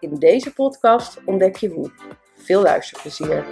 In deze podcast ontdek je hoe. Veel luisterplezier.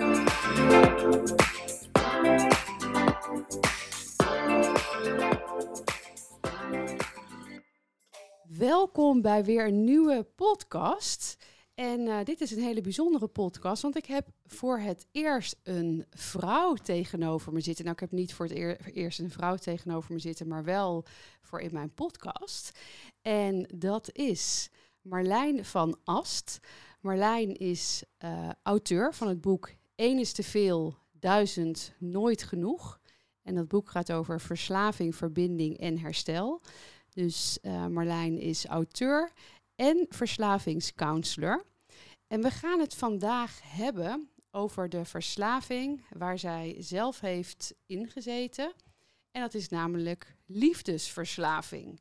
Welkom bij weer een nieuwe podcast. En uh, dit is een hele bijzondere podcast, want ik heb voor het eerst een vrouw tegenover me zitten. Nou, ik heb niet voor het eer eerst een vrouw tegenover me zitten, maar wel voor in mijn podcast. En dat is Marlijn van Ast. Marlijn is uh, auteur van het boek Eén is te veel, duizend nooit genoeg. En dat boek gaat over verslaving, verbinding en herstel. Dus uh, Marlijn is auteur en verslavingscounselor. En we gaan het vandaag hebben over de verslaving waar zij zelf heeft ingezeten. En dat is namelijk liefdesverslaving.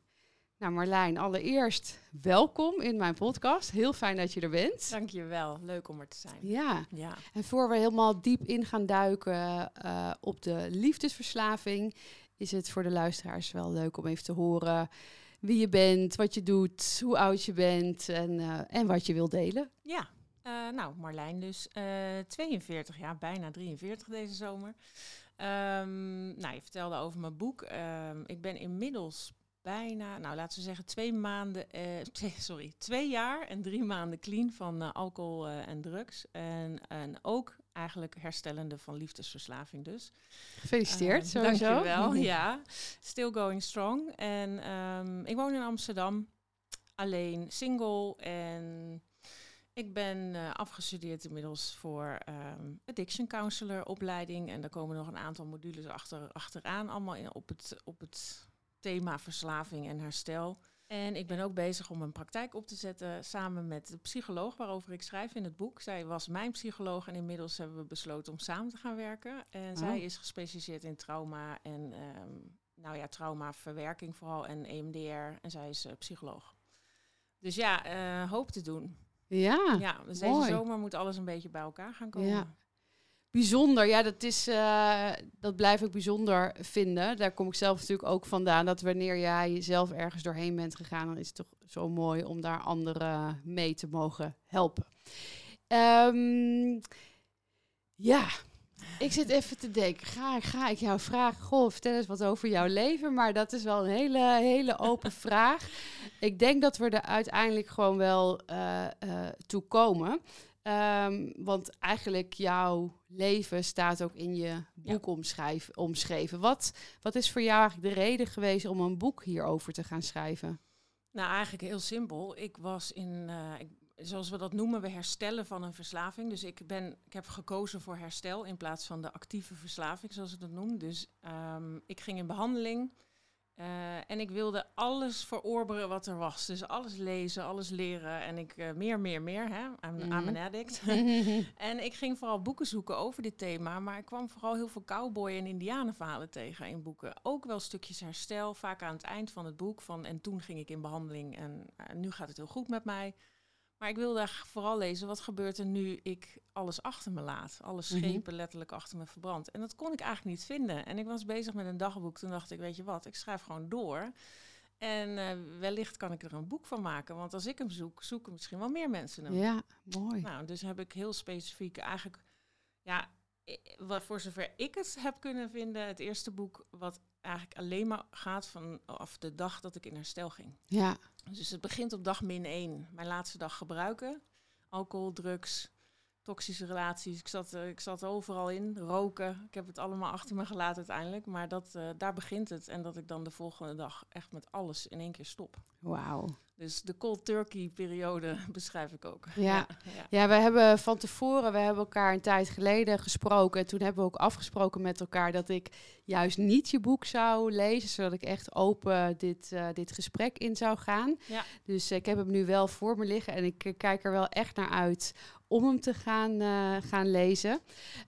Nou Marlijn, allereerst welkom in mijn podcast. Heel fijn dat je er bent. Dankjewel, leuk om er te zijn. Ja, ja. en voor we helemaal diep in gaan duiken uh, op de liefdesverslaving, is het voor de luisteraars wel leuk om even te horen wie je bent, wat je doet, hoe oud je bent en, uh, en wat je wilt delen. Ja, uh, nou Marlijn dus, 42 jaar, bijna 43 deze zomer. Um, nou, je vertelde over mijn boek. Um, ik ben inmiddels bijna, nou laten we zeggen, twee maanden, eh, twee, sorry, twee jaar en drie maanden clean van uh, alcohol uh, en drugs. En, en ook eigenlijk herstellende van liefdesverslaving dus. Gefeliciteerd, uh, sowieso. Dankjewel, ja. Still going strong. En um, ik woon in Amsterdam, alleen, single en... Ik ben uh, afgestudeerd inmiddels voor um, addiction counselor opleiding. En daar komen nog een aantal modules achter, achteraan, allemaal in, op, het, op het thema verslaving en herstel. En ik ben ook bezig om een praktijk op te zetten samen met de psycholoog waarover ik schrijf in het boek. Zij was mijn psycholoog en inmiddels hebben we besloten om samen te gaan werken. En oh. zij is gespecialiseerd in trauma en um, nou ja, traumaverwerking vooral en EMDR. En zij is uh, psycholoog. Dus ja, uh, hoop te doen. Ja, ja dus deze zomer moet alles een beetje bij elkaar gaan komen. Ja. Bijzonder, ja, dat, is, uh, dat blijf ik bijzonder vinden. Daar kom ik zelf natuurlijk ook vandaan. Dat wanneer jij zelf ergens doorheen bent gegaan, dan is het toch zo mooi om daar anderen mee te mogen helpen. Um, ja, ik zit even te denken. Ga, ga ik jou vragen? Goh, vertel eens wat over jouw leven. Maar dat is wel een hele, hele open vraag. Ik denk dat we er uiteindelijk gewoon wel uh, uh, toe komen. Um, want eigenlijk jouw leven staat ook in je boek ja. omschreven. Wat, wat is voor jou eigenlijk de reden geweest om een boek hierover te gaan schrijven? Nou, eigenlijk heel simpel. Ik was in, uh, ik, zoals we dat noemen, we herstellen van een verslaving. Dus ik, ben, ik heb gekozen voor herstel in plaats van de actieve verslaving, zoals ik dat noem. Dus um, ik ging in behandeling. Uh, en ik wilde alles verorberen wat er was. Dus alles lezen, alles leren. En ik uh, meer, meer, meer. Hè? I'm, mm -hmm. I'm an addict. en ik ging vooral boeken zoeken over dit thema. Maar ik kwam vooral heel veel cowboy- en indianenverhalen tegen in boeken. Ook wel stukjes herstel. Vaak aan het eind van het boek. Van, en toen ging ik in behandeling. En uh, nu gaat het heel goed met mij. Maar ik wilde vooral lezen, wat gebeurt er nu ik alles achter me laat? Alle schepen mm -hmm. letterlijk achter me verbrand. En dat kon ik eigenlijk niet vinden. En ik was bezig met een dagboek. Toen dacht ik, weet je wat, ik schrijf gewoon door. En uh, wellicht kan ik er een boek van maken. Want als ik hem zoek, zoeken misschien wel meer mensen hem. Ja, mooi. Nou, dus heb ik heel specifiek eigenlijk... Ja, wat voor zover ik het heb kunnen vinden, het eerste boek wat eigenlijk alleen maar gaat vanaf de dag dat ik in herstel ging. Ja. Dus het begint op dag min 1, mijn laatste dag gebruiken. Alcohol, drugs, toxische relaties. Ik zat, uh, ik zat overal in, roken. Ik heb het allemaal achter me gelaten uiteindelijk. Maar dat, uh, daar begint het. En dat ik dan de volgende dag echt met alles in één keer stop. Wauw. Dus de cold turkey periode beschrijf ik ook. Ja. ja. Ja, we hebben van tevoren, we hebben elkaar een tijd geleden gesproken. En toen hebben we ook afgesproken met elkaar dat ik juist niet je boek zou lezen, zodat ik echt open dit, eh, dit gesprek in zou gaan. Ja. Dus ik heb hem nu wel voor me liggen en ik eh, kijk er wel echt naar uit om hem te gaan, eh, gaan lezen.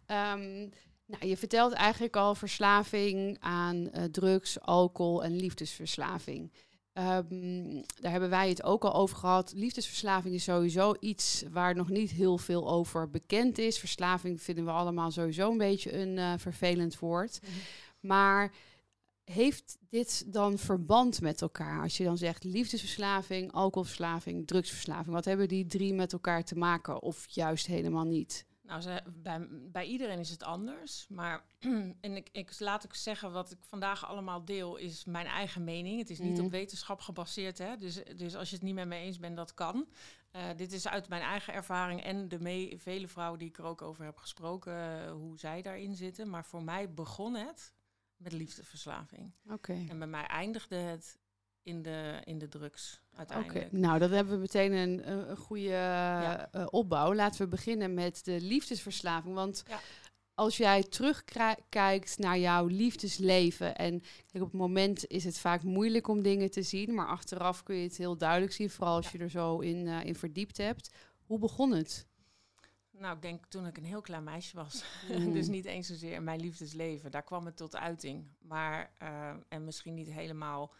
Ehm, nou, je vertelt eigenlijk al verslaving aan drugs, alcohol en liefdesverslaving. Ehm, daar hebben wij het ook al over gehad. Liefdesverslaving is sowieso iets waar nog niet heel veel over bekend is. Verslaving vinden we allemaal sowieso een beetje een eh, vervelend woord. Mhm. Maar heeft dit dan verband met elkaar? Als je dan zegt liefdesverslaving, alcoholverslaving, drugsverslaving. Wat hebben die drie met elkaar te maken? Of juist helemaal niet? Nou, ze, bij, bij iedereen is het anders. Maar en ik, ik, laat ik zeggen, wat ik vandaag allemaal deel, is mijn eigen mening. Het is niet Mhm. op wetenschap gebaseerd. Hè? Dus, dus als je het niet met me eens bent, dat kan. Eh, dit is uit mijn eigen ervaring en de me- vele vrouwen die ik er ook over heb gesproken, eh, hoe zij daarin zitten. Maar voor mij begon het met liefdeverslaving. Oké. En bij mij eindigde het in de, in de drugs Oké, uiteindelijk. nou dan hebben we meteen een, een een goede Ja. eh, opbouw. Laten we beginnen met de liefdesverslaving. Want Ja. als jij terugkijkt naar jouw liefdesleven en kijk, op het moment is het vaak moeilijk om dingen te zien, maar achteraf kun je het heel duidelijk zien, vooral als Ja. je er zo in, eh, in verdiept hebt. Hoe begon het? Nou, ik denk toen ik een heel klein meisje was. Mm. dus niet eens zozeer in mijn liefdesleven. Daar kwam het tot uiting. Maar, eh, en misschien niet helemaal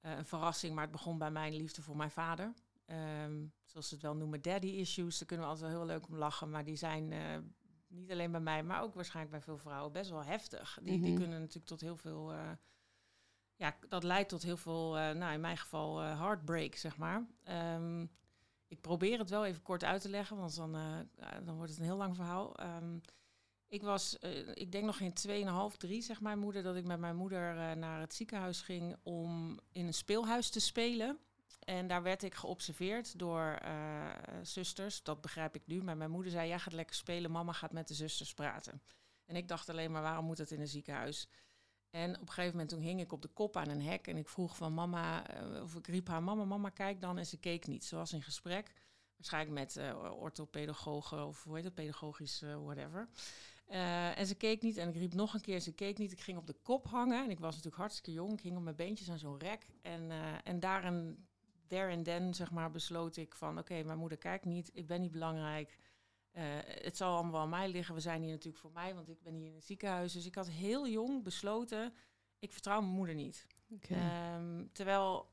eh, een verrassing, maar het begon bij mijn liefde voor mijn vader. Ehm, zoals ze het wel noemen, daddy issues. Daar kunnen we altijd wel heel leuk om lachen. Maar die zijn eh, niet alleen bij mij, maar ook waarschijnlijk bij veel vrouwen best wel heftig. Die, die Mhm. kunnen natuurlijk tot heel veel... eh, ja, dat leidt tot heel veel, nou in mijn geval, heartbreak, zeg maar. Ehm, ik probeer het wel even kort uit te leggen, want dan, dan wordt het een heel lang verhaal. Ehm, ik was, eh, ik denk nog geen 2,5, 3, zegt mijn moeder, dat ik met mijn moeder eh, naar het ziekenhuis ging om in een speelhuis te spelen. En daar werd ik geobserveerd door eh, zusters. Dat begrijp ik nu. Maar mijn moeder zei: Jij gaat lekker spelen, mama gaat met de zusters praten. En ik dacht alleen maar: waarom moet het in een ziekenhuis? En op een gegeven moment toen hing ik op de kop aan een hek en ik vroeg van mama, of ik riep haar, mama, mama, kijk dan. En ze keek niet. Ze was in gesprek, waarschijnlijk met eh orthopedagogen of hoe heet het, pedagogisch whatever. Eh, en ze keek niet en ik riep nog een keer, ze keek niet. Ik ging op de kop hangen en ik was natuurlijk hartstikke jong. Ik hing op mijn beentjes aan zo'n rek. En, eh en daar en there and then, zeg maar, besloot ik van... oké, mijn moeder kijkt niet, ik ben niet belangrijk. Eh, het zal allemaal aan mij liggen. We zijn hier natuurlijk voor mij, want ik ben hier in het ziekenhuis. Dus ik had heel jong besloten, ik vertrouw mijn moeder niet. Ehm, terwijl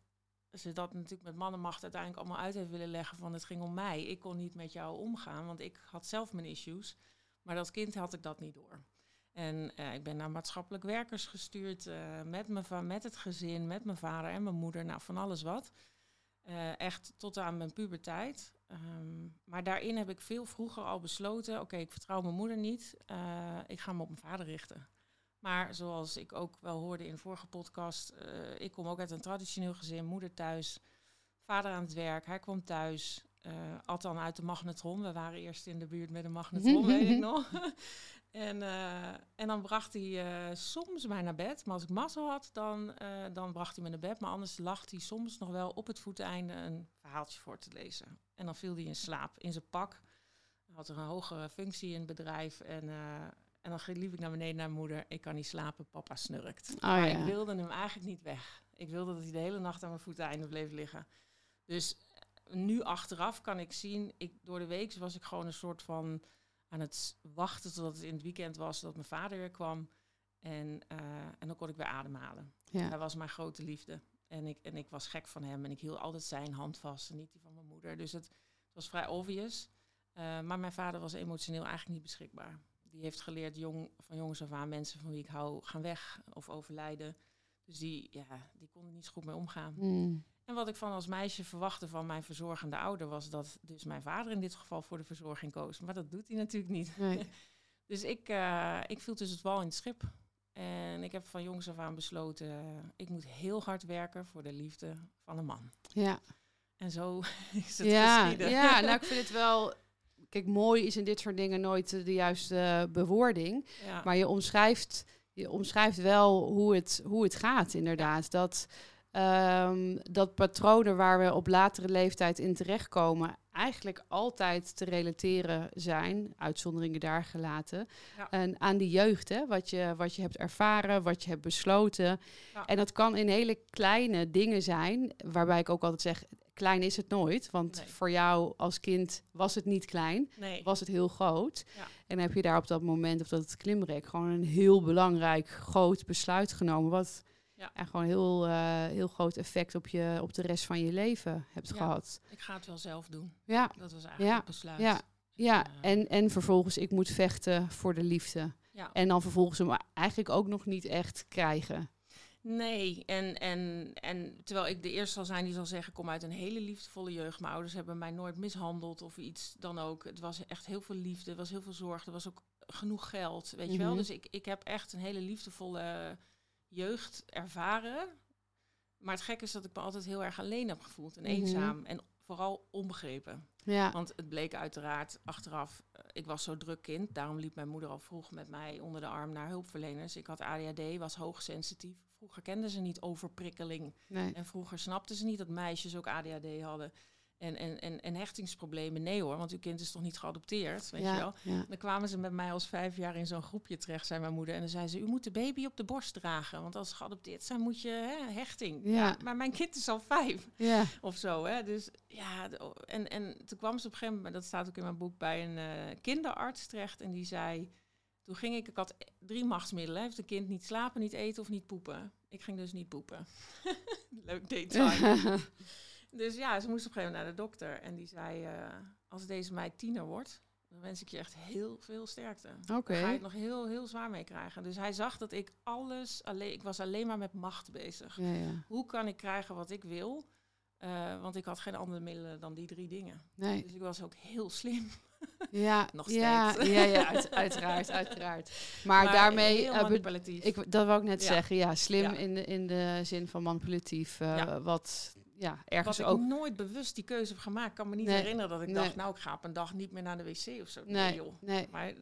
ze dat natuurlijk met mannenmacht uiteindelijk allemaal uit heeft willen leggen van het ging om mij. Ik kon niet met jou omgaan, want ik had zelf mijn issues. Maar als kind had ik dat niet door. En eh, ik ben naar maatschappelijk werkers gestuurd eh, met, va- met het gezin, met mijn vader en mijn moeder, nou van alles wat. Eh, echt tot aan mijn puberteit. Ehm, maar daarin heb ik veel vroeger al besloten, oké, ik vertrouw mijn moeder niet. Ik ga me op mijn vader richten. Maar zoals ik ook wel hoorde in de vorige podcast, ik kom ook uit een traditioneel gezin, moeder thuis, vader aan het werk, hij kwam thuis, eh at dan uit de magnetron. We waren eerst in de buurt met een magnetron, weet ik nog. En, eh, en dan bracht hij eh, soms mij naar bed. Maar als ik mazzel had, dan, eh, dan bracht hij me naar bed. Maar anders lag hij soms nog wel op het voeteinde een verhaaltje voor te lezen. En dan viel hij in slaap in zijn pak. Hij had er een hogere functie in het bedrijf. En, eh, en dan liep ik naar beneden naar mijn moeder. Ik kan niet slapen, papa snurkt. Oh, maar ja. ik wilde hem eigenlijk niet weg. Ik wilde dat hij de hele nacht aan mijn voeteinde bleef liggen. Dus eh, nu achteraf kan ik zien, ik, door de week was ik gewoon een soort van aan het wachten totdat het in het weekend was dat mijn vader weer kwam. En, eh, en dan kon ik weer ademhalen. Ja. Hij was mijn grote liefde. En ik, en ik was gek van hem. En ik hield altijd zijn hand vast en niet die van mijn moeder. Dus het, het was vrij obvious. Eh, maar mijn vader was emotioneel eigenlijk niet beschikbaar. Die heeft geleerd jong, van jongens af aan mensen van wie ik hou gaan weg of overlijden. Dus die, ja, die kon er niet zo goed mee omgaan. Mm. En wat ik van als meisje verwachtte van mijn verzorgende ouder was dat dus mijn vader in dit geval voor de verzorging koos. Maar dat doet hij natuurlijk niet. Nee. Dus ik, eh, ik viel tussen het wal in het schip. En ik heb van jongs af aan besloten, ik moet heel hard werken voor de liefde van een man. Ja. En zo is het ja, geschieden. ja, nou ik vind het wel. Kijk, mooi is in dit soort dingen nooit de juiste bewoording. Ja. Maar je omschrijft, je omschrijft wel hoe het, hoe het gaat, inderdaad. Dat ehm, dat patronen waar we op latere leeftijd in terechtkomen eigenlijk altijd te relateren zijn, uitzonderingen daar gelaten, Ja. en aan die jeugd, hè? Wat, je, wat je hebt ervaren, wat je hebt besloten. Ja. En dat kan in hele kleine dingen zijn, waarbij ik ook altijd zeg, klein is het nooit, want Nee. voor jou als kind was het niet klein, Nee. was het heel groot. Ja. En heb je daar op dat moment, op dat klimrek, gewoon een heel belangrijk, groot besluit genomen, wat Ja. en gewoon heel, eh, heel groot effect op, je, op de rest van je leven hebt Ja. gehad. Ik ga het wel zelf doen. Ja, Dat was eigenlijk het besluit. ja, ja. Eh, En, en vervolgens, ik moet vechten voor de liefde. En dan vervolgens hem eigenlijk ook nog niet echt krijgen. Nee, en, en, en terwijl ik de eerste zal zijn die zal zeggen, ik kom uit een hele liefdevolle jeugd. Mijn ouders hebben mij nooit mishandeld of iets dan ook. Het was echt heel veel liefde, er was heel veel zorg, er was ook genoeg geld, weet je wel. Mhm. Dus ik, ik heb echt een hele liefdevolle jeugd ervaren. Maar het gekke is dat ik me altijd heel erg alleen heb gevoeld en Mhm. eenzaam en vooral onbegrepen. Ja, Want het bleek uiteraard achteraf, eh, ik was zo druk kind, daarom liep mijn moeder al vroeg met mij onder de arm naar hulpverleners. Ik had ADHD, was hoogsensitief. Vroeger kenden ze niet overprikkeling. nee. En vroeger snapten ze niet dat meisjes ook ADHD hadden. En, en, en, en hechtingsproblemen, nee hoor, want uw kind is toch niet geadopteerd, weet je wel. ja. Dan kwamen ze met mij als vijf jaar in zo'n groepje terecht, zei mijn moeder. En dan zei ze, u moet de baby op de borst dragen, want als ze geadopteerd zijn moet je hè, hechting. Ja. maar mijn kind is al vijf of zo. Hè? Dus ja, en, en toen kwam ze op een gegeven moment, dat staat ook in mijn boek, bij een eh, kinderarts terecht. En die zei, toen ging ik, ik had drie machtsmiddelen. Heeft een kind niet slapen, niet eten of niet poepen. Ik ging dus niet poepen. Leuk detail. dus ja, ze moest op een gegeven moment naar de dokter. En die zei, eh, als deze meid tiener wordt, dan wens ik je echt heel veel sterkte. Oké. Dan ga je het nog heel, heel zwaar mee krijgen. Dus hij zag dat ik alles, alleen, ik was alleen maar met macht bezig Ja, ja. hoe kan ik krijgen wat ik wil? Eh, want ik had geen andere middelen dan die drie dingen. Nee. Dus ik was ook heel slim. Ja, Nog ja, steeds. ja, ja uit- uiteraard, uiteraard. Maar, Maar daarmee, heel manipulatief. ik, dat wou ik net Ja. zeggen, ja, slim Ja. In, de, in de zin van manipulatief, eh, Ja. wat ja, ergens Wat ik ook... nooit bewust die keuze heb gemaakt. Ik kan me niet Nee. herinneren dat ik Nee. dacht, nou ik ga op een dag niet meer naar de wc of zo. Nee, Nee, joh. nee, Maar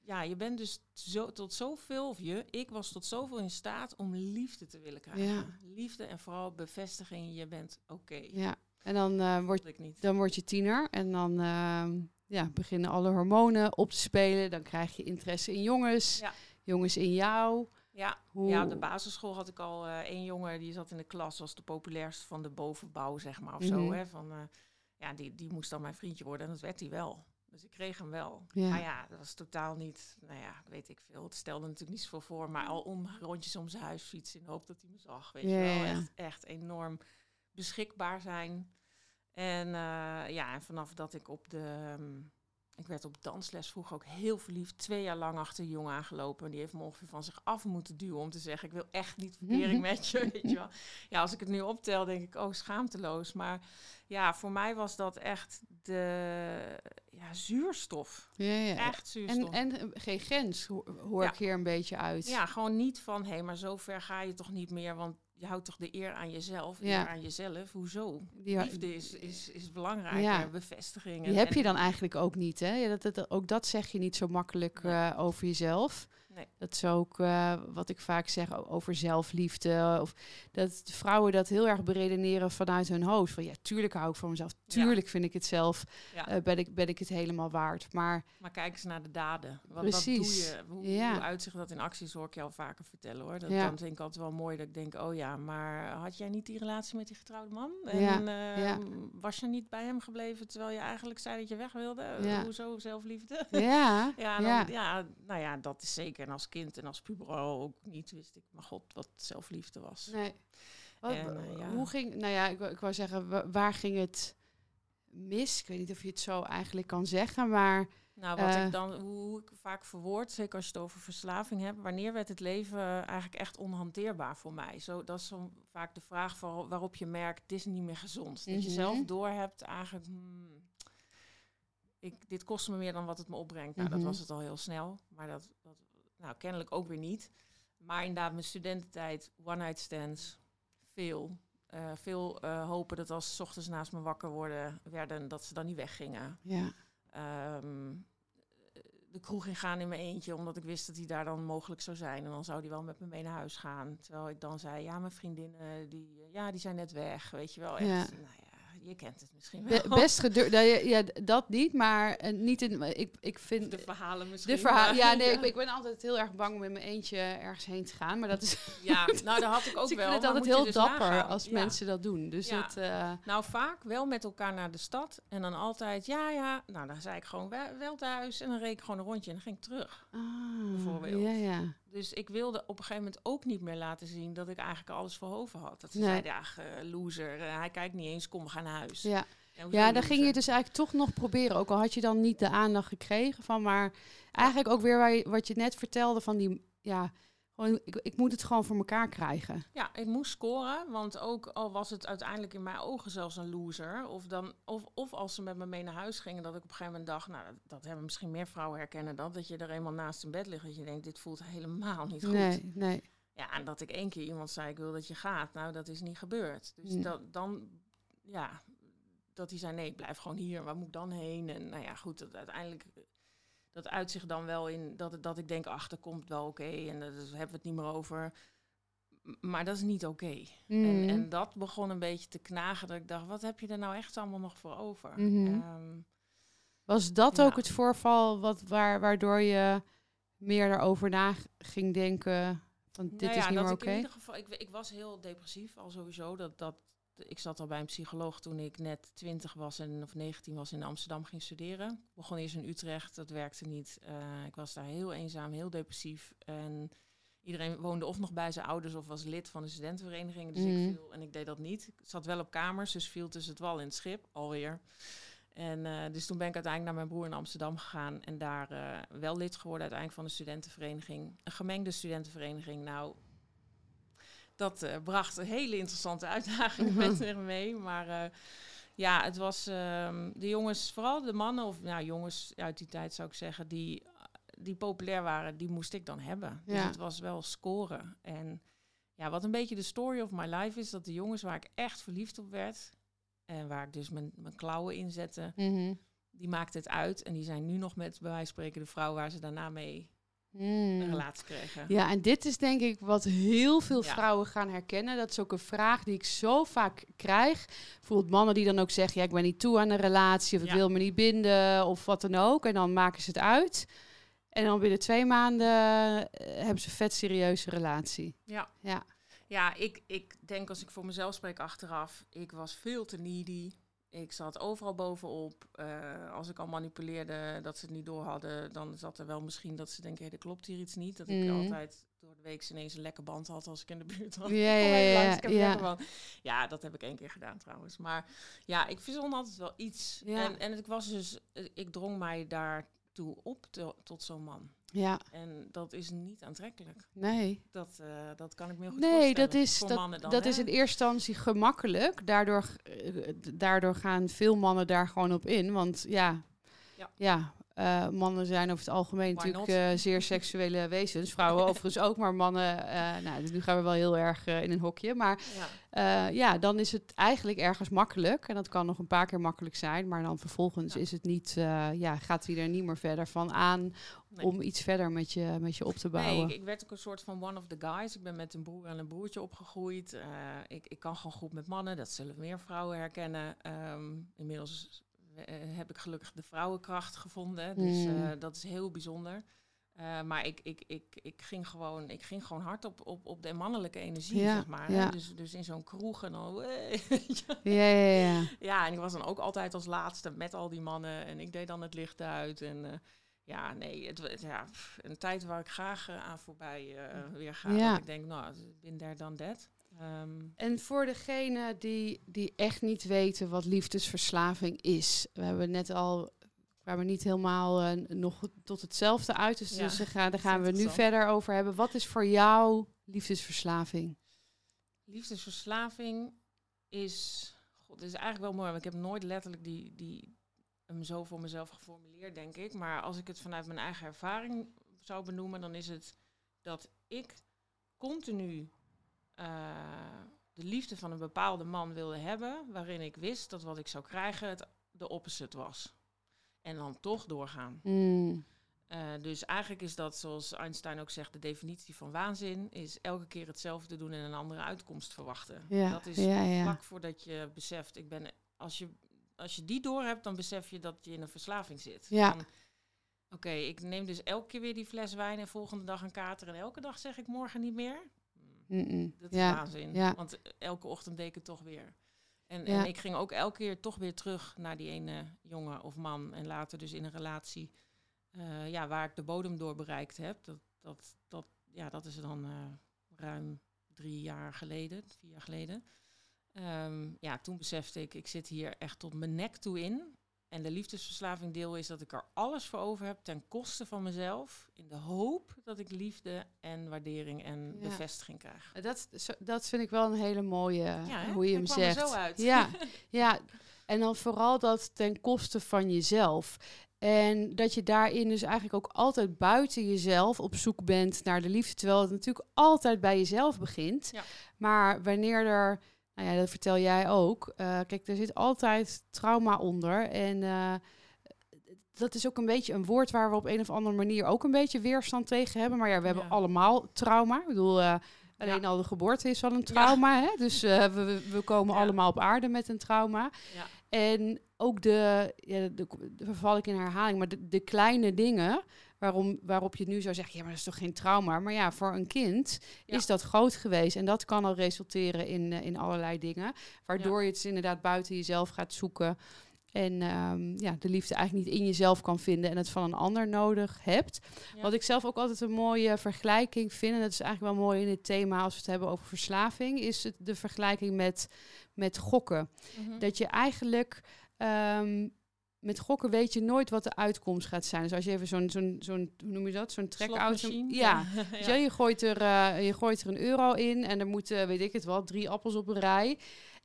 ja, je bent dus zo, tot zoveel, of je, ik was tot zoveel in staat om liefde te willen krijgen. Ja. Liefde en vooral bevestiging, je bent oké. ja. En dan, eh, word, ik niet. dan word je tiener en dan ehm, ja, beginnen alle hormonen op te spelen. Dan krijg je interesse in jongens, Ja. jongens in jou. Ja, Hoe, Ja, op de basisschool had ik al eh één jongen die zat in de klas als de populairste van de bovenbouw, zeg maar, of zo. Mhm. Hè, van, eh, ja, die, die moest dan mijn vriendje worden en dat werd hij wel. Dus ik kreeg hem wel. Ja. Maar ja, dat was totaal niet, nou ja, weet ik veel. Het stelde natuurlijk niet zoveel voor, maar al om rondjes om zijn huis fietsen in de hoop dat hij me zag. Weet je wel. Echt, echt enorm beschikbaar zijn. En eh, ja, en vanaf dat ik op de... ehm, ik werd op dansles vroeger ook heel verliefd. Twee jaar lang achter een jongen aangelopen. En die heeft me ongeveer van zich af moeten duwen om te zeggen... ik wil echt niet verkering met je, weet je wel. Ja, als ik het nu optel, denk ik, oh, schaamteloos. Maar ja, voor mij was dat echt de ja, zuurstof. Ja, ja. Echt zuurstof. En, en eh, geen grens ho- hoor Ja. ik hier een beetje uit. Ja, gewoon niet van, hé, maar zo ver ga je toch niet meer, want je houdt toch de eer aan jezelf, Ja. eer aan jezelf. Hoezo? Die, Liefde is, is, is belangrijk, Ja. bevestiging. die heb je dan eigenlijk ook niet, hè? Ja, dat, dat, ook dat zeg je niet zo makkelijk eh, over jezelf. Nee. Dat is ook eh, wat ik vaak zeg over zelfliefde. Of dat vrouwen dat heel erg beredeneren vanuit hun hoofd. Van ja, tuurlijk hou ik van mezelf. Tuurlijk vind ik het zelf. Ja. eh, ben, ik, ben ik het helemaal waard. Maar Maar kijk eens naar de daden. Wat, Precies. wat doe je? Hoe, Ja. hoe uitzicht dat in acties, hoor ik je al vaker vertellen hoor. Dat dan vind ik altijd wel mooi dat ik denk, oh ja, maar had jij niet die relatie met die getrouwde man? En eh, ja. was je niet bij hem gebleven terwijl je eigenlijk zei dat je weg wilde? Hoezo zelfliefde? ja, Ja, dan, ja. ja. nou ja, dat is zeker. En als kind en als puber ook niet wist ik, maar god, wat zelfliefde was. Nee. Wat, En, eh, ja. Hoe ging, nou ja, ik, wou- ik wou zeggen, wa- waar ging het mis? Ik weet niet of je het zo eigenlijk kan zeggen, maar Nou, wat Eh. ik dan, hoe ik vaak verwoord, zeker als je het over verslaving hebt, wanneer werd het leven eigenlijk echt onhanteerbaar voor mij? Zo, dat is zo vaak de vraag waar- waarop je merkt, dit is niet meer gezond. Dat je Mhm. zelf doorhebt eigenlijk, hmm, ik, dit kost me meer dan wat het me opbrengt. Nou, Mhm. dat was het al heel snel, maar dat, dat, nou, kennelijk ook weer niet. Maar inderdaad, mijn studententijd, one-night stands, veel. Eh, veel eh, hopen dat als ze ochtends naast me wakker worden, werden, dat ze dan niet weggingen. ja. Ehm, de kroeg in gaan in mijn eentje, omdat ik wist dat hij daar dan mogelijk zou zijn. En dan zou hij wel met me mee naar huis gaan. Terwijl ik dan zei, ja, mijn vriendinnen, die, eh, ja, die zijn net weg, weet je wel. Echt, Ja. nou ja, je kent het misschien wel. Be- best gedurfd. Ja, ja, dat niet, maar eh, niet in. Ik, ik vind. de verhalen misschien. De ja, nee, ik, ik ben altijd heel erg bang om in mijn eentje ergens heen te gaan. Maar dat is. Ja, nou, dat had ik ook dus ik wel. vind het altijd heel dus dapper nagaan. als Ja. mensen dat doen. Dus het. eh, Nou, vaak wel met elkaar naar de stad. En dan altijd, ja, ja. Nou, dan zei ik gewoon wel, wel thuis. En dan reed ik gewoon een rondje en dan ging ik terug. ah, Bijvoorbeeld. Ja, ja. Dus ik wilde op een gegeven moment ook niet meer laten zien dat ik eigenlijk alles verhoven had. Dat ze Nee. zeiden, eh, loser, eh, hij kijkt niet eens, kom, we gaan naar huis. Ja, Ja, dan ging je dus eigenlijk toch nog proberen. Ook al had je dan niet de aandacht gekregen van. Maar eigenlijk ook weer waar je- wat je net vertelde van die. Ja, gewoon, ik, ik moet het gewoon voor elkaar krijgen. Ja, ik moest scoren, want ook al was het uiteindelijk in mijn ogen zelfs een loser, of, dan, of, of als ze met me mee naar huis gingen, dat ik op een gegeven moment dacht, nou, dat, dat hebben misschien meer vrouwen herkennen dat, dat je er eenmaal naast in bed ligt, dat je denkt, dit voelt helemaal niet goed. Nee, nee. Ja, en dat ik één keer iemand zei, ik wil dat je gaat, nou, dat is niet gebeurd. Dus Mm. dat, dan, ja, dat hij zei, nee, ik blijf gewoon hier, waar moet ik dan heen? En nou ja, goed, dat uiteindelijk, dat uit zich dan wel in, dat, dat ik denk, ach, dat komt wel oké, en daar hebben we het niet meer over. Maar dat is niet oké. Mm. En, en dat begon een beetje te knagen. Dat ik dacht, wat heb je er nou echt allemaal nog voor over? Mhm. Ehm, Was dat Ja. ook het voorval wat, waar, waardoor je meer daarover na ging denken? Van dit nou is niet meer ik oké? in ieder geval, ik, ik was heel depressief al sowieso. Dat, dat, ik zat al bij een psycholoog toen ik net 20 was en of 19 was in Amsterdam ging studeren. Ik begon eerst in Utrecht, dat werkte niet. Eh, ik was daar heel eenzaam, heel depressief. En iedereen woonde of nog bij zijn ouders of was lid van de studentenvereniging. Dus ik viel en ik deed dat niet. Ik zat wel op kamers, dus viel tussen het wal en het schip alweer. En eh, dus toen ben ik uiteindelijk naar mijn broer in Amsterdam gegaan en daar eh, wel lid geworden uiteindelijk van de studentenvereniging. Een gemengde studentenvereniging. Nou, dat eh, bracht een hele interessante uitdaging Mhm. met zich mee. Maar eh, ja, het was ehm, de jongens, vooral de mannen, of nou, jongens uit die tijd zou ik zeggen, die, die populair waren, die moest ik dan hebben. Dus Ja. het was wel scoren. En ja, wat een beetje de story of my life is, dat de jongens waar ik echt verliefd op werd, en waar ik dus mijn, mijn klauwen in zette, Mhm. die maakten het uit. En die zijn nu nog met, bij wijze van spreken, de vrouw waar ze daarna mee Mm. een relatie kregen. Ja, en dit is denk ik wat heel veel Ja. vrouwen gaan herkennen. Dat is ook een vraag die ik zo vaak krijg. Bijvoorbeeld mannen die dan ook zeggen... ja, ik ben niet toe aan een relatie... of ik wil me niet binden of wat dan ook. En dan maken ze het uit. En dan binnen twee maanden eh, hebben ze een vet serieuze relatie. Ja. Ja. Ja, ik, ik denk als ik voor mezelf spreek achteraf, ik was veel te needy. Ik zat overal bovenop. Eh, als ik al manipuleerde dat ze het niet door hadden, dan zat er wel misschien dat ze denken, hé, er klopt hier iets niet. Dat ik Mhm. altijd door de week ineens een lekke band had als ik in de buurt was. Ja, ja, dat heb ik één keer gedaan trouwens. Maar ja, ik verzon altijd wel iets. Ja. En, en ik was dus, ik drong mij daartoe op to- tot zo'n man. Ja, En dat is niet aantrekkelijk. nee. Dat, eh, dat kan ik me heel goed Nee, voorstellen. dat is, Voor dat, dan, dat hè? is in eerste instantie gemakkelijk. Daardoor, eh, daardoor gaan veel mannen daar gewoon op in. Want ja, Ja. ja. eh, mannen zijn over het algemeen Why natuurlijk zeer seksuele wezens. Vrouwen overigens ook, maar mannen... nou, nu gaan we wel heel erg in een hokje. Maar Ja. Eh, ja, dan is het eigenlijk ergens makkelijk. En dat kan nog een paar keer makkelijk zijn. Maar dan vervolgens Ja. is het niet... eh, ja, gaat hij er niet meer verder van aan... Nee. om iets verder met je, met je op te Nee, bouwen. ik, ik werd ook een soort van one of the guys. Ik ben met een broer en een broertje opgegroeid. Eh, ik, ik kan gewoon goed met mannen. Dat zullen meer vrouwen herkennen. Ehm, inmiddels heb ik gelukkig de vrouwenkracht gevonden. Dus Mm. eh, dat is heel bijzonder. Eh, maar ik, ik, ik, ik, ging gewoon, ik ging gewoon hard op, op, op de mannelijke energie, Ja, zeg maar. ja. Dus, dus in zo'n kroeg en je. Ja, ja, ja. Ja, en ik was dan ook altijd als laatste met al die mannen. En ik deed dan het licht uit. En eh, ja, nee, het, ja, pff, een tijd waar ik graag eh, aan voorbij eh, weer ga. Ja. Dat ik denk, nou, bin there dan. Ehm, En voor degene die, die echt niet weten wat liefdesverslaving is. We hebben net al, kwamen niet helemaal eh, nog tot hetzelfde uit. Dus, Ja, dus daar gaan, daar we nu verder over hebben. Wat is voor jou liefdesverslaving? liefdesverslaving is... God, dit is eigenlijk wel mooi. Want ik heb nooit letterlijk die, die, hem zo voor mezelf geformuleerd, denk ik. Maar als ik het vanuit mijn eigen ervaring zou benoemen... dan is het dat ik continu... eh, de liefde van een bepaalde man wilde hebben, waarin ik wist dat wat ik zou krijgen het de opposite was. En dan toch doorgaan. Mm, Eh, dus eigenlijk is dat, zoals Einstein ook zegt, de definitie van waanzin is elke keer hetzelfde doen en een andere uitkomst verwachten. Ja, Dat is ja, ja. vlak voordat je beseft, ik ben, als je, als je die door hebt, dan besef je dat je in een verslaving zit. Ja. Oké, ik neem dus elke keer weer die fles wijn en volgende dag een kater en elke dag zeg ik morgen niet meer. Hmm, Mm-mm. Dat is Ja, waanzin. ja. Want elke ochtend deed ik het toch weer. En, Ja. en ik ging ook elke keer toch weer terug naar die ene jongen of man. En later dus in een relatie eh, ja, waar ik de bodem door bereikt heb. Dat, dat, dat, ja, dat is dan eh, ruim drie jaar geleden, vier jaar geleden. Ehm, ja, toen besefte ik, ik zit hier echt tot mijn nek toe in. En de liefdesverslaving deel is dat ik er alles voor over heb ten koste van mezelf. In de hoop dat ik liefde en waardering en Ja. bevestiging krijg. Dat, dat vind ik wel een hele mooie, hoe je hem zegt. zo uit. Ja, ja, en dan vooral dat ten koste van jezelf. En dat je daarin dus eigenlijk ook altijd buiten jezelf op zoek bent naar de liefde. Terwijl het natuurlijk altijd bij jezelf begint. Ja. Maar wanneer er, nou ja, dat vertel jij ook. eh, kijk, er zit altijd trauma onder. En eh, dat is ook een beetje een woord waar we op een of andere manier ook een beetje weerstand tegen hebben. Maar ja, we hebben Ja. allemaal trauma. Ik bedoel, eh, alleen Ja. al de geboorte is al een trauma. Hè? Dus we, we- komen allemaal op aarde met een trauma. Ja. En ook de, ja, de, de verval ik in herhaling, maar de, de kleine dingen waarom, waarop je nu zou zeggen, ja, maar dat is toch geen trauma. Maar ja, voor een kind Ja. is dat groot geweest. En dat kan al resulteren in, eh, in allerlei dingen. Waardoor je het inderdaad buiten jezelf gaat zoeken. En ehm, ja, de liefde eigenlijk niet in jezelf kan vinden en het van een ander nodig hebt. Ja. Wat ik zelf ook altijd een mooie vergelijking vind, en dat is eigenlijk wel mooi in het thema als we het hebben over verslaving, is het de vergelijking met, met gokken. Mhm. Dat je eigenlijk ehm, met gokken weet je nooit wat de uitkomst gaat zijn. Dus als je even zo'n, zo'n, zo'n hoe noem je dat? Zo'n track-out. Ja, ja. Weet je, je, gooit er, eh, je gooit er een euro in en er moeten, weet ik het wel, drie appels op een rij.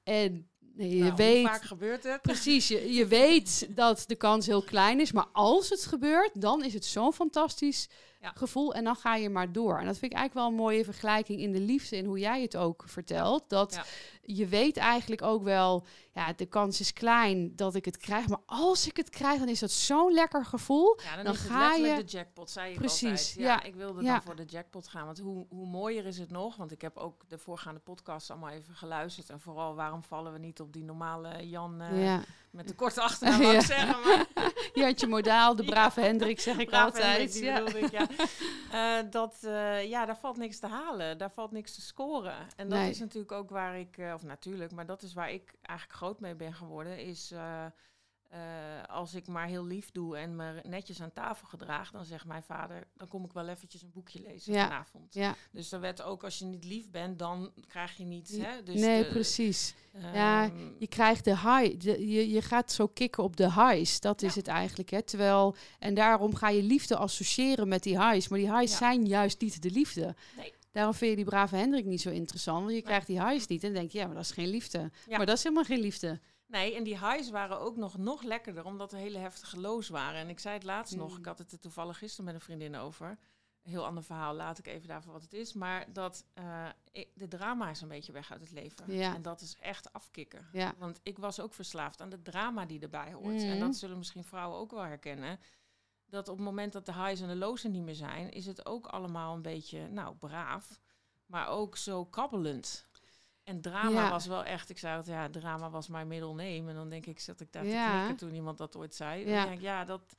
En je Nou, weet... vaak gebeurt het? Precies, je, je weet dat de kans heel klein is, maar als het gebeurt, dan is het zo'n fantastisch Ja. gevoel en dan ga je maar door. En dat vind ik eigenlijk wel een mooie vergelijking in de liefde en hoe jij het ook vertelt. Dat. Je weet eigenlijk ook wel, ja, de kans is klein dat ik het krijg, maar als ik het krijg, dan is dat zo'n lekker gevoel. Ja, dan, ga je- de jackpot, zei ik Precies, altijd. Ja, ja. ik wilde Ja. dan voor de jackpot gaan. Want hoe, hoe mooier is het nog? Want ik heb ook de voorgaande podcast allemaal even geluisterd. En vooral, waarom vallen we niet op die normale Jan eh, ja. met de korte achternaam, Ja. zeggen. Maar Je had je modaal, de brave Hendrik, zeg ik Brave altijd. Hendrik, ja. ik. Eh, dat, eh, ja, daar valt niks te halen. Daar valt niks te scoren. En dat Nee. is natuurlijk ook waar ik, of natuurlijk, maar dat is waar ik eigenlijk groot mee ben geworden. Is eh, eh, als ik maar heel lief doe en me netjes aan tafel gedraag, dan zegt mijn vader, dan kom ik wel eventjes een boekje lezen Ja. vanavond. Ja. Dus er werd ook, als je niet lief bent, dan krijg je niet. Ja, Hè? Dus nee, de- precies. Ja, ehm, Je krijgt de high. De, je, je gaat zo kicken op de highs. Dat is het eigenlijk. Hè? Terwijl, en daarom ga je liefde associëren met die highs. Maar die highs zijn juist niet de liefde. Nee. Daarom vind je die brave Hendrik niet zo interessant. Want je krijgt die highs niet. En dan denk je, ja, maar dat is geen liefde. Ja. Maar dat is helemaal geen liefde. Nee, en die highs waren ook nog, nog lekkerder, omdat er hele heftige lows waren. En ik zei het laatst nog, Mm. ik had het er toevallig gisteren met een vriendin over. Een heel ander verhaal, laat ik even daarvoor wat het is. Maar dat eh, de drama is een beetje weg uit het leven. Ja. En dat is echt afkicken. Ja. Want ik was ook verslaafd aan de drama die erbij hoort. En dat zullen misschien vrouwen ook wel herkennen. Dat op het moment dat de highs en de lows er niet meer zijn, is het ook allemaal een beetje, nou, braaf. Maar ook zo kabbelend. En drama Ja. was wel echt, ik zei het, ja, drama was mijn middel name. En dan denk ik, zat ik daar Ja. te knikken toen iemand dat ooit zei. Ja. Denk ik, ja, dat...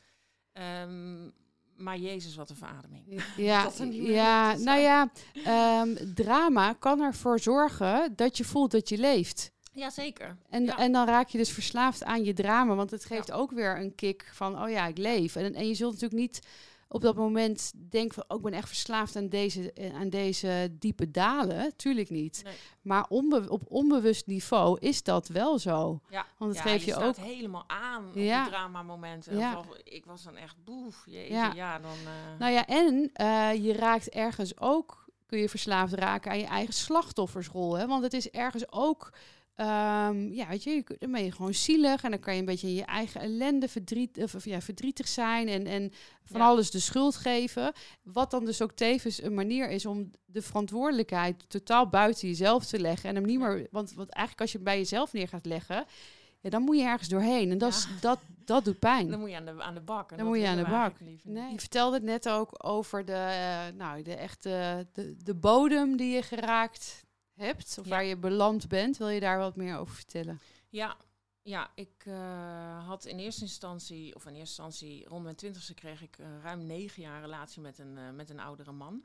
ehm, maar Jezus, wat een verademing. Ja, ja nou ja, ehm, drama kan ervoor zorgen dat je voelt dat je leeft. Jazeker. En, Ja. en dan raak je dus verslaafd aan je drama. Want het geeft Ja. ook weer een kick van, oh ja, ik leef. En, en je zult natuurlijk niet op dat moment denken van, oh, ik ben echt verslaafd aan deze, eh, aan deze diepe dalen. Tuurlijk niet. Nee. Maar onbe- op onbewust niveau is dat wel zo. Ja, Want het ja, geeft je ook... helemaal aan op Ja. die drama-momenten. Ja. Ik was dan echt boef. Jeetje, Ja. ja. dan... eh, Nou ja, en eh, je raakt ergens ook, kun je verslaafd raken aan je eigen slachtoffersrol. Hè? Want het is ergens ook, ehm, ja, weet je, dan ben je gewoon zielig en dan kan je een beetje in je eigen ellende verdriet, of, ja, verdrietig zijn en, en van Ja. alles de schuld geven. Wat dan dus ook tevens een manier is om de verantwoordelijkheid totaal buiten jezelf te leggen en hem niet Ja. meer, want, want eigenlijk als je hem bij jezelf neer gaat leggen, ja, dan moet je ergens doorheen. En dat, is, dat, dat doet pijn. Dan moet je aan de, aan de bak. en Dan moet je aan de bak. Nee, je vertelde het net ook over de, eh, nou, de echte de, de bodem die je geraakt hebt, of Ja. waar je beland bent. Wil je daar wat meer over vertellen? Ja, ja ik eh, had in eerste instantie, of in eerste instantie rond mijn twintigste kreeg ik eh, ruim negen jaar relatie met een, eh, met een oudere man.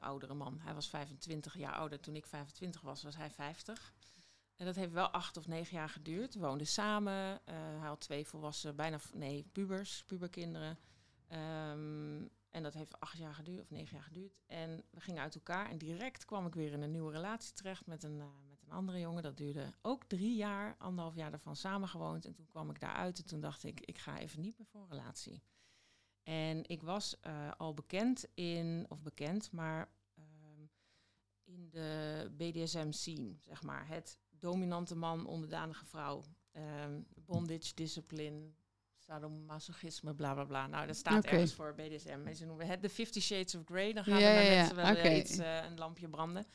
Oudere man. Hij was 25 jaar ouder. Toen ik 25 was, was hij 50. En dat heeft wel acht of negen jaar geduurd. We woonden samen. hij had twee volwassen, bijna, nee, pubers, puberkinderen. Ehm, dat heeft acht jaar geduurd, of negen jaar geduurd. En we gingen uit elkaar. En direct kwam ik weer in een nieuwe relatie terecht met een, eh, met een andere jongen. Dat duurde ook drie jaar, anderhalf jaar daarvan samengewoond. En toen kwam ik daaruit en toen dacht ik, ik ga even niet meer voor een relatie. En ik was eh, al bekend in, of bekend, maar ehm, in de BDSM-scene, zeg maar. Het dominante man, onderdanige vrouw. Ehm, bondage, discipline, sadomasochisme, bla bla bla. Nou, dat staat ergens voor BDSM. En ze noemen het de Fifty Shades of Grey. Dan gaan Ja, er ja. mensen wel Oké. eh, iets, een lampje branden.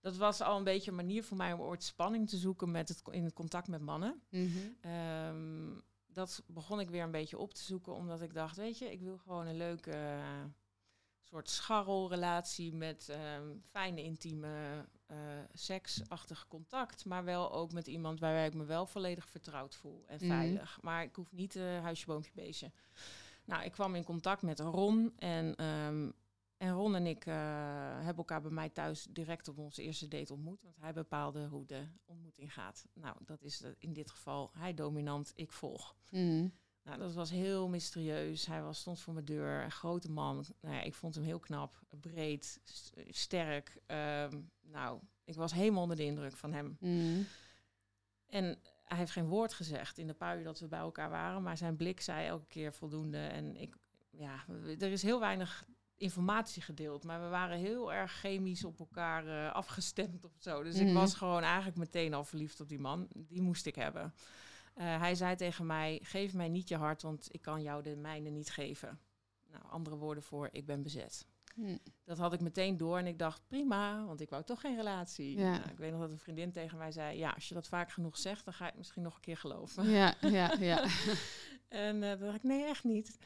Dat was al een beetje een manier voor mij om ooit spanning te zoeken met het, in het contact met mannen. Ehm, dat begon ik weer een beetje op te zoeken, omdat ik dacht, weet je, ik wil gewoon een leuke eh, soort scharrelrelatie met ehm, fijne, intieme, eh seksachtig contact, maar wel ook met iemand waarbij ik me wel volledig vertrouwd voel en Mhm. veilig. Maar ik hoef niet eh huisje, boompje, beestje. Nou, ik kwam in contact met Ron en, ehm, en Ron en ik eh, hebben elkaar bij mij thuis direct op onze eerste date ontmoet, want hij bepaalde hoe de ontmoeting gaat. Nou, dat is in dit geval hij dominant, ik volg. Mhm. Nou, dat was heel mysterieus. Hij was, stond voor mijn deur, een grote man. Nou ja, ik vond hem heel knap, breed, sterk. Ehm, nou, ik was helemaal onder de indruk van hem. Mhm. En hij heeft geen woord gezegd in de uur dat we bij elkaar waren, maar zijn blik zei elke keer voldoende. En ik, ja, er is heel weinig informatie gedeeld, maar we waren heel erg chemisch op elkaar eh, afgestemd of zo. Dus ik was gewoon eigenlijk meteen al verliefd op die man. Die moest ik hebben. Eh, hij zei tegen mij: Geef mij niet je hart, want ik kan jou de mijne niet geven. Nou, andere woorden voor: Ik ben bezet. Mhm. Dat had ik meteen door en ik dacht, prima, want ik wou toch geen relatie. Ja. Nou, ik weet nog dat een vriendin tegen mij zei, ja, als je dat vaak genoeg zegt, dan ga ik misschien nog een keer geloven. Ja, ja, ja. En toen dacht ik, nee, echt niet.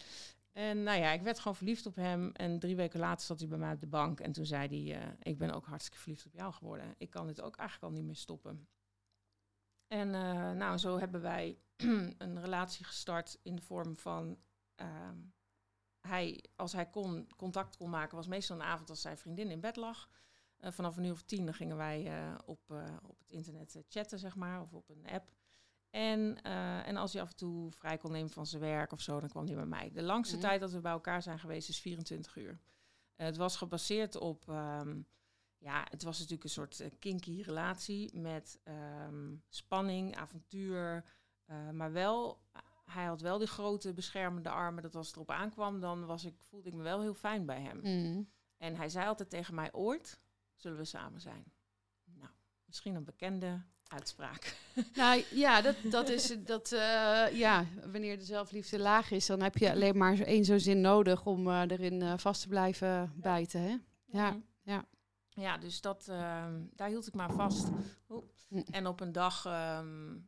En nou ja, ik werd gewoon verliefd op hem. En drie weken later zat hij bij mij op de bank. En toen zei hij, eh, ik ben ook hartstikke verliefd op jou geworden. Ik kan dit ook eigenlijk al niet meer stoppen. En eh, nou, zo hebben wij een relatie gestart in de vorm van... ehm, hij, als hij kon, contact kon maken, was meestal een avond als zijn vriendin in bed lag. Eh, vanaf een uur of tien dan gingen wij eh, op, op het internet chatten, zeg maar, of op een app. En, en als hij af en toe vrij kon nemen van zijn werk of zo, dan kwam hij bij mij. De langste Mhm. tijd dat we bij elkaar zijn geweest is 24 uur. Het was gebaseerd op, ehm, ja, het was natuurlijk een soort eh, kinky relatie met ehm, spanning, avontuur, eh, maar wel, hij had wel die grote beschermende armen, dat als het erop aankwam, dan was ik, voelde ik me wel heel fijn bij hem. Mhm. En hij zei altijd tegen mij, ooit zullen we samen zijn. Nou, misschien een bekende uitspraak. Nou ja, dat, dat is dat. eh, ja, wanneer de zelfliefde laag is, dan heb je alleen maar zo- één zo'n zin nodig om eh, erin eh, vast te blijven bijten. Hè? Ja, Mhm. ja. Ja, dus dat, ehm, daar hield ik maar vast. Oeh. Hm. En op een dag ehm,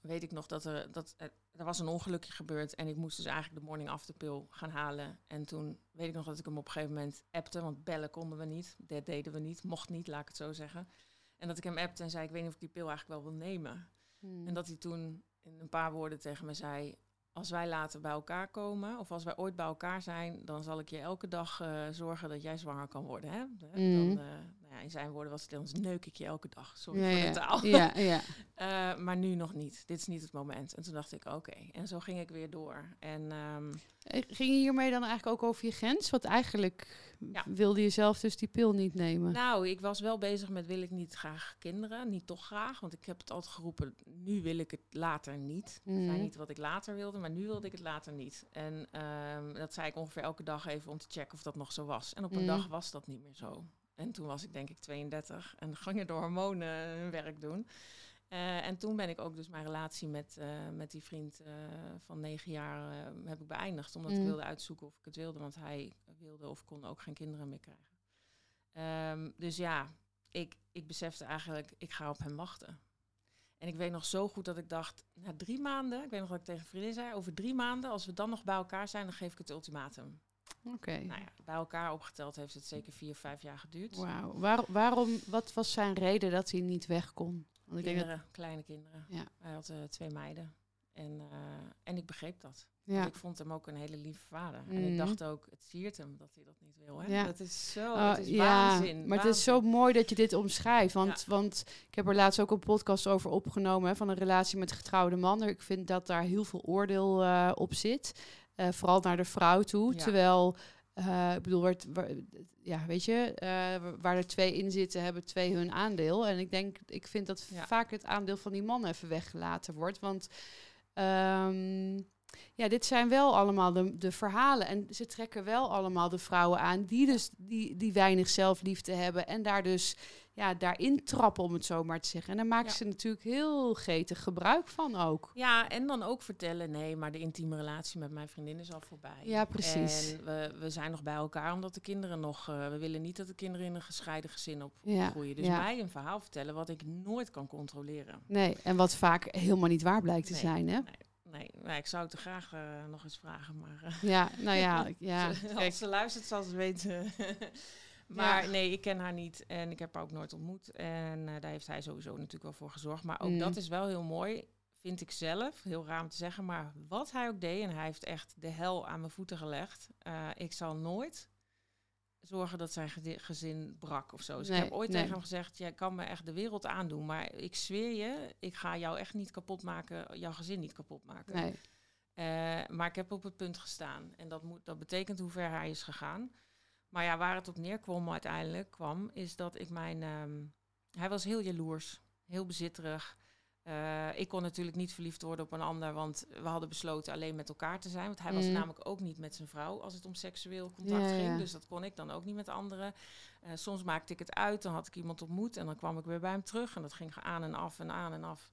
weet ik nog dat er, dat er, er was een ongelukje gebeurd. En ik moest dus eigenlijk de morning after pill gaan halen. En toen weet ik nog dat ik hem op een gegeven moment appte. Want bellen konden we niet. Dat deden we niet. Mocht niet, laat ik het zo zeggen. En dat ik hem appte en zei, ik weet niet of ik die pil eigenlijk wel wil nemen. Mhm. En dat hij toen in een paar woorden tegen me zei... Als wij later bij elkaar komen, of als wij ooit bij elkaar zijn, dan zal ik je elke dag eh, zorgen dat jij zwanger kan worden. Hè? Dan, Mhm. Ja, in zijn woorden was het, dan neuk ik je elke dag. Sorry ja, voor ja. de taal. ja, ja. Eh, maar nu nog niet. Dit is niet het moment. En toen dacht ik, oké. En zo ging ik weer door. En ehm, Eh, Ging je hiermee dan eigenlijk ook over je grens? Want eigenlijk Ja. wilde je zelf dus die pil niet nemen. nou, ik was wel bezig met wil ik niet graag kinderen. Niet toch graag, want ik heb het altijd geroepen. Nu wil ik het later niet. Mhm. zei niet wat ik later wilde, maar nu wilde ik het later niet. En ehm, dat zei ik ongeveer elke dag even om te checken of dat nog zo was. En op een Mhm. dag was dat niet meer zo. En toen was ik denk ik 32 en gingen de hormonen hun werk doen. Eh, en toen ben ik ook dus mijn relatie met, eh, met die vriend eh, van negen jaar heb ik beëindigd. Omdat Mm. ik wilde uitzoeken of ik het wilde. Want hij wilde of kon ook geen kinderen meer krijgen. Ehm, dus ja, ik, ik besefte eigenlijk, ik ga op hem wachten. En ik weet nog zo goed dat ik dacht, na drie maanden, ik weet nog dat ik tegen vriendin zei, over drie maanden, als we dan nog bij elkaar zijn, dan geef ik het ultimatum. Oké. Nou ja, bij elkaar opgeteld heeft het zeker vier, vijf jaar geduurd. Wauw. Waar, waarom, wat was zijn reden dat hij niet weg kon? Want ik denk dat, Kinderen, kleine kinderen. Ja. Hij had eh, twee meiden. En, eh, en ik begreep dat. ja. Ik vond hem ook een hele lieve vader. En Mhm. ik dacht ook, het siert hem dat hij dat niet wil. Hè? Ja. Dat is zo, Oh, het is ja, waanzin. maar het is zo mooi dat je dit omschrijft. Want, Ja. want ik heb er laatst ook een podcast over opgenomen hè, van een relatie met een getrouwde man. Ik vind dat daar heel veel oordeel eh, op zit. Eh, vooral naar de vrouw toe. Ja. Terwijl, eh, ik bedoel, waar, ja, weet je, eh, waar er twee in zitten, hebben twee hun aandeel. En ik denk, ik vind dat Ja. vaak het aandeel van die man even weggelaten wordt. Want ehm, ja, dit zijn wel allemaal de, de verhalen. En ze trekken wel allemaal de vrouwen aan die dus die, die weinig zelfliefde hebben. En daar dus ja, daarin trappen, om het zo maar te zeggen. En daar maken Ja. ze natuurlijk heel getig gebruik van ook. Ja, en dan ook vertellen, nee, maar de intieme relatie met mijn vriendin is al voorbij. Ja, precies. En we, we zijn nog bij elkaar omdat de kinderen nog... eh, we willen niet dat de kinderen in een gescheiden gezin Ja, opgroeien. Dus ja. mij een verhaal vertellen wat ik nooit kan controleren. Nee, en wat vaak helemaal niet waar blijkt te Nee, zijn, hè? Nee, nee, nee, ik zou het er graag eh, nog eens vragen, maar... eh, Ja, nou ja, ja. Kijk, Als ze luistert, zal ze weten. maar nee, ik ken haar niet en ik heb haar ook nooit ontmoet. En eh, daar heeft hij sowieso natuurlijk wel voor gezorgd. Maar ook Mm. dat is wel heel mooi, vind ik zelf. Heel raar om te zeggen, maar wat hij ook deed... en hij heeft echt de hel aan mijn voeten gelegd. eh, ik zal nooit zorgen dat zijn gezi- gezin brak of zo. Dus Nee, ik heb ooit nee. tegen hem gezegd... jij kan me echt de wereld aandoen... maar ik zweer je, ik ga jou echt niet kapot maken... jouw gezin niet kapot maken. nee. Eh, maar ik heb op het punt gestaan. En dat, moet, dat betekent hoe ver hij is gegaan. Maar ja, waar het op neerkwam uiteindelijk, kwam, is dat ik mijn... ehm, hij was heel jaloers, heel bezitterig. Eh, ik kon natuurlijk niet verliefd worden op een ander, want we hadden besloten alleen met elkaar te zijn. Want hij was Mhm. namelijk ook niet met zijn vrouw als het om seksueel contact Ja, ja. ging. Dus dat kon ik dan ook niet met anderen. Eh, soms maakte ik het uit, dan had ik iemand ontmoet en dan kwam ik weer bij hem terug. En dat ging aan en af en aan en af.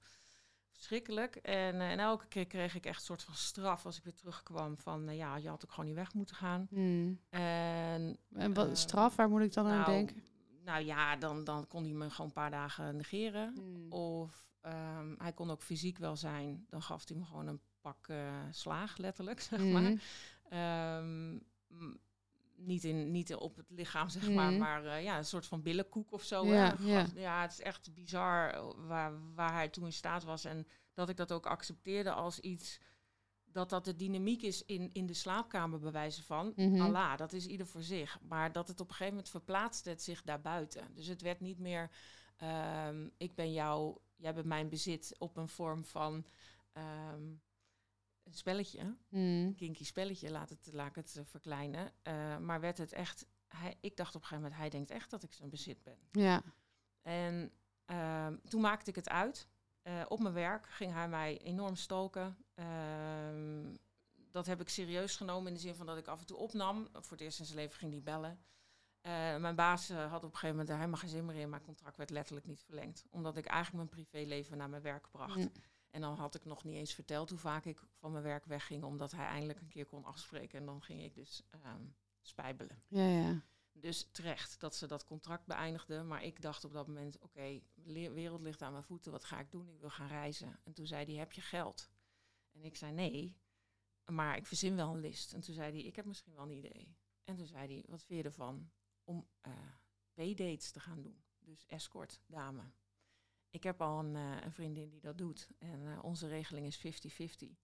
Verschrikkelijk. En, eh, en elke keer kreeg ik echt een soort van straf als ik weer terugkwam van, eh, ja, je had ook gewoon niet weg moeten gaan. Hmm. En En wat Eh, straf, waar moet ik dan aan nou, denken? nou ja, dan, dan kon hij me gewoon een paar dagen negeren. Hmm. Of ehm, hij kon ook fysiek wel zijn. Dan gaf hij me gewoon een pak slaag, letterlijk, zeg maar. Mhm. Niet, in, niet op het lichaam, zeg maar, Mhm. maar eh, ja, een soort van billenkoek of zo. Ja, het is echt bizar eh, waar, waar hij toen in staat was. En dat ik dat ook accepteerde als iets... Dat dat de dynamiek is in, in de slaapkamer, bij wijze van. Mhm. Allah, dat is ieder voor zich. Maar dat het op een gegeven moment verplaatste het zich daarbuiten. Dus het werd niet meer... ehm, ik ben jou, jij bent mijn bezit op een vorm van... ehm, een spelletje Hmm. kinky spelletje, laat, het, laat ik het eh, verkleinen. Eh, maar werd het echt, hij, ik dacht op een gegeven moment, hij denkt echt dat ik zijn bezit ben. Ja. En ehm, toen maakte ik het uit. Eh, op mijn werk ging hij mij enorm stoken. Ehm, dat heb ik serieus genomen in de zin van dat ik af en toe opnam. Voor het eerst in zijn leven ging hij bellen. Mijn baas had op een gegeven moment helemaal geen zin meer in. Mijn contract werd letterlijk niet verlengd. Omdat ik eigenlijk mijn privéleven naar mijn werk bracht. En dan had ik nog niet eens verteld hoe vaak ik van mijn werk wegging, omdat hij eindelijk een keer kon afspreken. En dan ging ik dus ehm, spijbelen. Ja, ja. Dus terecht dat ze dat contract beëindigden. Maar ik dacht op dat moment, oké, de wereld ligt aan mijn voeten, wat ga ik doen? Ik wil gaan reizen. En toen zei hij, heb je geld? En ik zei, nee, maar ik verzin wel een list. En toen zei hij, ik heb misschien wel een idee. En toen zei hij, wat vind je ervan om eh B-dates te gaan doen? Dus escort, dame. Ik heb al een, eh, een vriendin die dat doet. En eh, onze regeling is 50-50.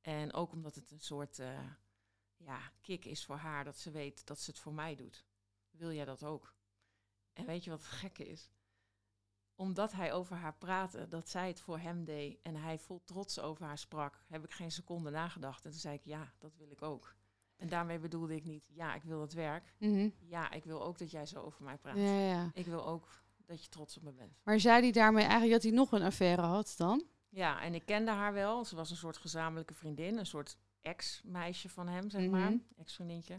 En ook omdat het een soort eh, ja, kick is voor haar, dat ze weet dat ze het voor mij doet. Wil jij dat ook? En weet je wat het gekke is? Omdat hij over haar praatte, dat zij het voor hem deed en hij vol trots over haar sprak, heb ik geen seconde nagedacht. En toen zei ik, ja, dat wil ik ook. En daarmee bedoelde ik niet, ja, ik wil het werk. Mhm. Ja, ik wil ook dat jij zo over mij praat. ja, ja. Ik wil ook dat je trots op me bent. Maar zei hij daarmee eigenlijk dat hij nog een affaire had dan? Ja, en ik kende haar wel. Ze was een soort gezamenlijke vriendin, een soort ex-meisje van hem, zeg Mhm. maar, ex-vriendinnetje.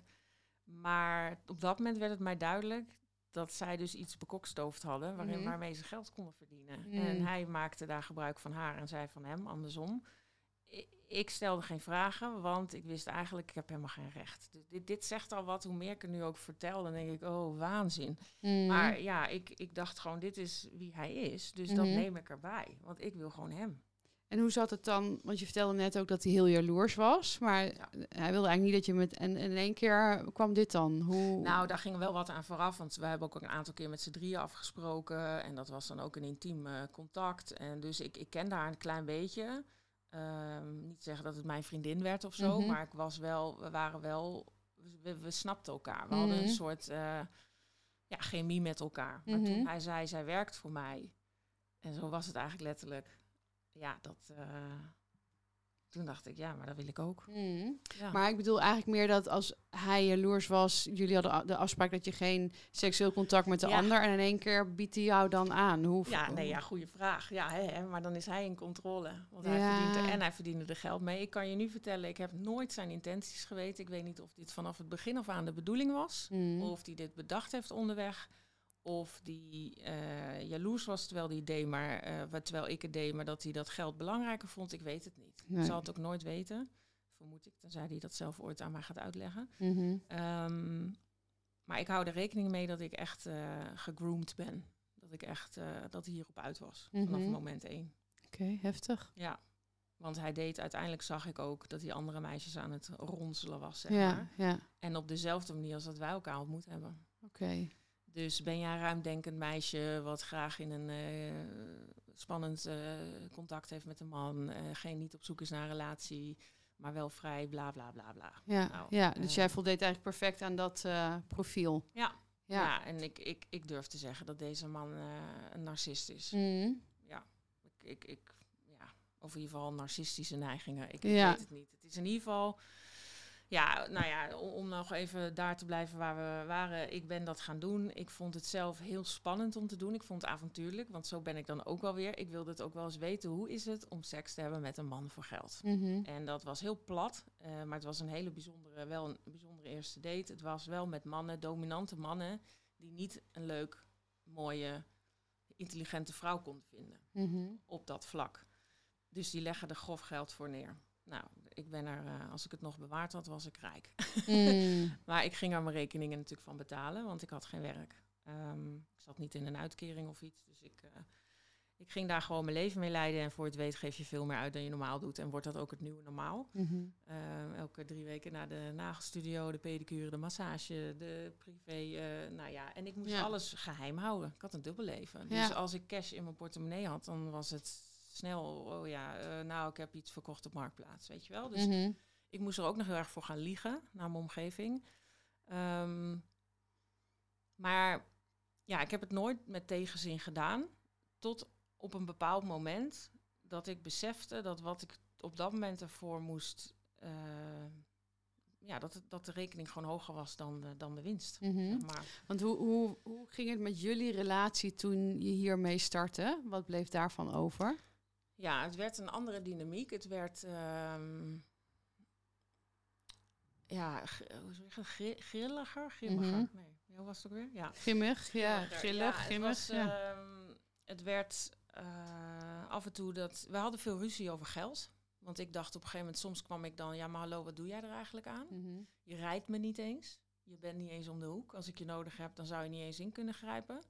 Maar op dat moment werd het mij duidelijk dat zij dus iets bekokstoofd hadden waarin, Mhm. waarmee ze geld konden verdienen. Mm. En hij maakte daar gebruik van haar en zij van hem, andersom. Ik stelde geen vragen, want ik wist eigenlijk, ik heb helemaal geen recht. Dus dit, dit zegt al wat, hoe meer ik er nu ook vertel, dan denk ik, oh, waanzin. Mhm. Maar ja, ik, ik dacht gewoon, dit is wie hij is, dus dat Mhm. neem ik erbij. Want ik wil gewoon hem. En hoe zat het dan? Want je vertelde net ook dat hij heel jaloers was. Maar hij wilde eigenlijk niet dat je met... En in één keer kwam dit dan. Hoe... Nou, daar ging wel wat aan vooraf, want we hebben ook een aantal keer met z'n drieën afgesproken. En dat was dan ook een intiem eh, contact. En dus ik, ik ken haar een klein beetje. Ehm, niet zeggen dat het mijn vriendin werd of zo, Mhm. maar ik was wel, we waren wel, we, we snapten elkaar. We hadden Mhm. een soort eh, ja, chemie met elkaar. Maar Mhm. toen hij zei, zij werkt voor mij. En zo was het eigenlijk letterlijk. Ja, dat. eh, toen dacht ik, ja, maar dat wil ik ook. Mhm. Ja. Maar ik bedoel eigenlijk meer dat als hij jaloers was... Jullie hadden de afspraak dat je geen seksueel contact met de Ja. ander... en in één keer biedt hij jou dan aan. Hoe, Ja, nee, ja, goede vraag. Ja, hè, hè, maar dan is hij in controle. Want hij Ja. verdient er, en hij verdiende er geld mee. Ik kan je nu vertellen, ik heb nooit zijn intenties geweten. Ik weet niet of dit vanaf het begin af aan de bedoeling was. Mhm. Of hij dit bedacht heeft onderweg. Of die eh, jaloers was terwijl het deed, maar eh, terwijl ik het deed, maar dat hij dat geld belangrijker vond. Ik weet het niet. Nee. Ik zal het ook nooit weten. Vermoed ik, tenzij hij dat zelf ooit aan mij gaat uitleggen. Mhm. Ehm, maar ik hou er rekening mee dat ik echt eh gegroomd ben. Dat ik echt dat hij hierop uit was. Vanaf Mhm. moment één. Oké, heftig. Ja. Want hij deed, uiteindelijk zag ik ook dat hij andere meisjes aan het ronselen was. Zeg Ja, maar. ja. En op dezelfde manier als dat wij elkaar ontmoet hebben. Oké. Dus ben jij een ruimdenkend meisje wat graag in een eh, spannend eh, contact heeft met een man, eh, geen niet op zoek is naar een relatie, maar wel vrij, bla bla bla bla. Ja, Nou, ja, dus jij voldeed eigenlijk perfect aan dat profiel. Ja. Ja. Ja, en ik, ik, ik durf te zeggen dat deze man een narcist is. Mhm. Ik, ik, ik, ja, of in ieder geval narcistische neigingen. Ik Ja. weet het niet. Het is in ieder geval, ja, nou ja, om, om nog even daar te blijven waar we waren. Ik ben dat gaan doen. Ik vond het zelf heel spannend om te doen. Ik vond het avontuurlijk, want zo ben ik dan ook wel weer. Ik wilde het ook wel eens weten, hoe is het om seks te hebben met een man voor geld? Mhm. En dat was heel plat, eh, maar het was een hele bijzondere, wel een bijzondere eerste date. Het was wel met mannen, dominante mannen, die niet een leuk, mooie, intelligente vrouw konden vinden Mhm. op dat vlak. Dus die leggen er grof geld voor neer. Nou, ik ben er, eh, als ik het nog bewaard had, was ik rijk. Mm. maar ik ging er mijn rekeningen natuurlijk van betalen, want ik had geen werk. Ehm, ik zat niet in een uitkering of iets, dus ik, eh, ik ging daar gewoon mijn leven mee leiden. En voor het weet geef je veel meer uit dan je normaal doet. En wordt dat ook het nieuwe normaal. Mhm. Ehm, elke drie weken naar de nagelstudio, de pedicure, de massage, de privé. eh, nou ja, en ik moest Ja. alles geheim houden. Ik had een dubbelleven. Ja. Dus als ik cash in mijn portemonnee had, dan was het snel, oh ja, eh, nou, ik heb iets verkocht op Marktplaats, weet je wel. Dus Mhm. ik moest er ook nog heel erg voor gaan liegen naar mijn omgeving. Ehm, maar ja, ik heb het nooit met tegenzin gedaan. Tot op een bepaald moment dat ik besefte dat wat ik op dat moment ervoor moest. eh, ja, dat, dat de rekening gewoon hoger was dan de, dan de winst. Mhm. maar. Want hoe, hoe, hoe ging het met jullie relatie toen je hiermee startte? Wat bleef daarvan over? Ja, het werd een andere dynamiek. Het werd. ehm, ja, g- hoe zeg je, gri- grilliger? Grimmiger? Mhm. Nee, hoe was het ook weer? Ja. Grimmig, ja, grillig, grimmig. ja. ehm, het werd eh, af en toe dat... We hadden veel ruzie over geld. Want ik dacht op een gegeven moment, soms kwam ik dan... Ja, maar hallo, wat doe jij er eigenlijk aan? Mhm. Je rijdt me niet eens. Je bent niet eens om de hoek. Als ik je nodig heb, dan zou je niet eens in kunnen grijpen.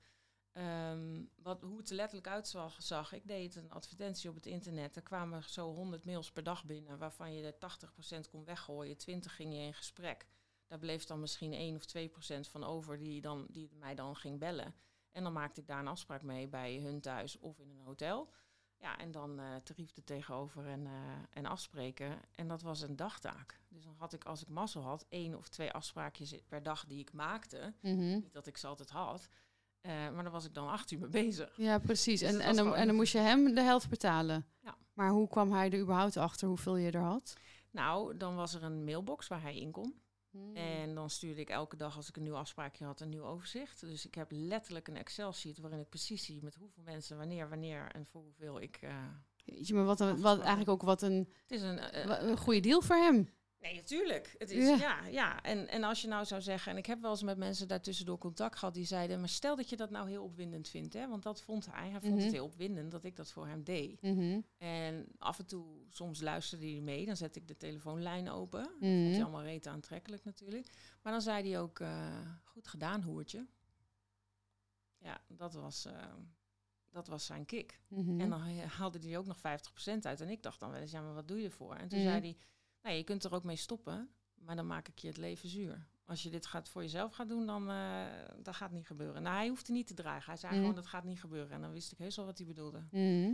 Ehm, wat, hoe het er letterlijk uitzag, zag, ik deed een advertentie op het internet. Er kwamen zo 100 mails per dag binnen, waarvan je er 80% kon weggooien. 20 ging je in gesprek. Daar bleef dan misschien 1 of 2% van over die, dan, die mij dan ging bellen. En dan maakte ik daar een afspraak mee bij hun thuis of in een hotel. Ja, en dan eh tarief er tegenover en, eh, en afspreken. En dat was een dagtaak. Dus dan had ik, als ik mazzel had, één of twee afspraakjes per dag die ik maakte. Mhm. Niet dat ik ze altijd had. Eh, maar daar was ik dan acht uur mee bezig. Ja, precies. Dus En, en, dan, en dan moest je hem de helft betalen. Ja. Maar hoe kwam hij er überhaupt achter hoeveel je er had? Nou, dan was er een mailbox waar hij in kon. Hmm. En dan stuurde ik elke dag als ik een nieuw afspraakje had een nieuw overzicht. Dus ik heb letterlijk een Excel-sheet waarin ik precies zie met hoeveel mensen, wanneer, wanneer en voor hoeveel ik. eh, Jeetje, maar wat, een, wat eigenlijk ook wat een, het is een. eh, een goede deal voor hem. Nee, natuurlijk. Het is, Ja. ja, ja. En, en als je nou zou zeggen, en ik heb wel eens met mensen daartussendoor contact gehad die zeiden, maar stel dat je dat nou heel opwindend vindt, hè? want dat vond hij. Hij vond Mhm. het heel opwindend dat ik dat voor hem deed. Mhm. En af en toe, soms luisterde hij mee, dan zet ik de telefoonlijn open. Dat vond Mhm. hij allemaal reet aantrekkelijk natuurlijk. Maar dan zei hij ook, eh, goed gedaan, hoertje. Ja, dat was, eh, dat was zijn kick. En dan haalde hij ook nog 50% uit. En ik dacht dan wel eens, ja, maar wat doe je ervoor? En toen zei hij, nou, je kunt er ook mee stoppen, maar dan maak ik je het leven zuur. Als je dit gaat voor jezelf gaat doen, dan eh dat gaat niet gebeuren. Nou, hij hoefde niet te dragen. Hij zei Mhm. gewoon, dat gaat niet gebeuren. En dan wist ik heus wel wat hij bedoelde. Mhm.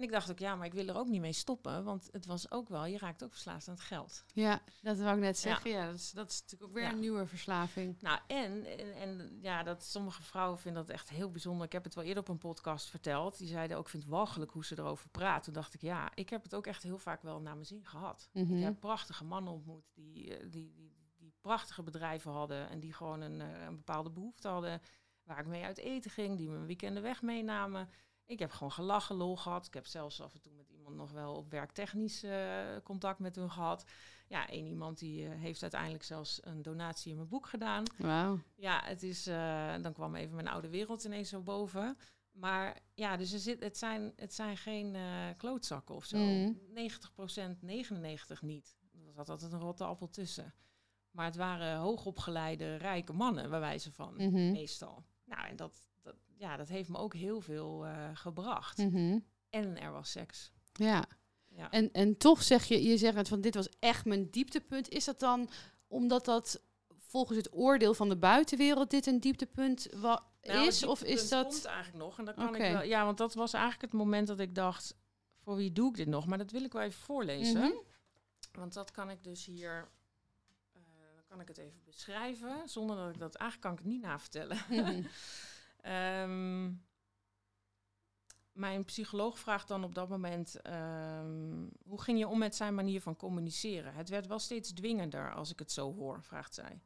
En ik dacht ook, ja, maar ik wil er ook niet mee stoppen. Want het was ook wel, je raakt ook verslaafd aan het geld. Ja, dat wou ik net zeggen. Ja, dat, is, dat is natuurlijk ook weer Ja. een nieuwe verslaving. Nou, en, en, en ja, dat sommige vrouwen vinden dat echt heel bijzonder. Ik heb het wel eerder op een podcast verteld. Die zeiden ook, ik vind het walgelijk hoe ze erover praten. Toen dacht ik, ja, ik heb het ook echt heel vaak wel naar mijn zin gehad. Mhm. Ik heb prachtige mannen ontmoet die, eh, die, die, die prachtige bedrijven hadden. En die gewoon een, eh, een bepaalde behoefte hadden. Waar ik mee uit eten ging, die me weekenden weg meenamen. Ik heb gewoon gelachen, lol gehad. Ik heb zelfs af en toe met iemand nog wel op werktechnisch eh, contact met hun gehad. Ja, één iemand die eh, heeft uiteindelijk zelfs een donatie in mijn boek gedaan. Wauw. Ja, het is, eh, dan kwam even mijn oude wereld ineens zo boven. Maar ja, dus er zit, het, zijn, het zijn geen klootzakken of zo. Mhm. 90%, 99% niet. Er zat altijd een rotte appel tussen. Maar het waren hoogopgeleide, rijke mannen, bij wijze van, Mhm. meestal. Nou, en dat, ja, dat heeft me ook heel veel eh, gebracht. Mhm. En er was seks. Ja. Ja. En, en toch zeg je, je zegt van dit was echt mijn dieptepunt. Is dat dan omdat dat volgens het oordeel van de buitenwereld dit een dieptepunt wa- Nou, is? Of is dat... komt eigenlijk nog. En dat kan ik wel. Ja, want dat was eigenlijk het moment dat ik dacht: voor wie doe ik dit nog? Maar dat wil ik wel even voorlezen. Mhm. Want dat kan ik dus hier. dan kan ik het even beschrijven. Zonder dat ik dat. Eigenlijk kan ik het niet navertellen. Mhm. Ehm, mijn psycholoog vraagt dan op dat moment: ehm, hoe ging je om met zijn manier van communiceren? Het werd wel steeds dwingender als ik het zo hoor, vraagt zij.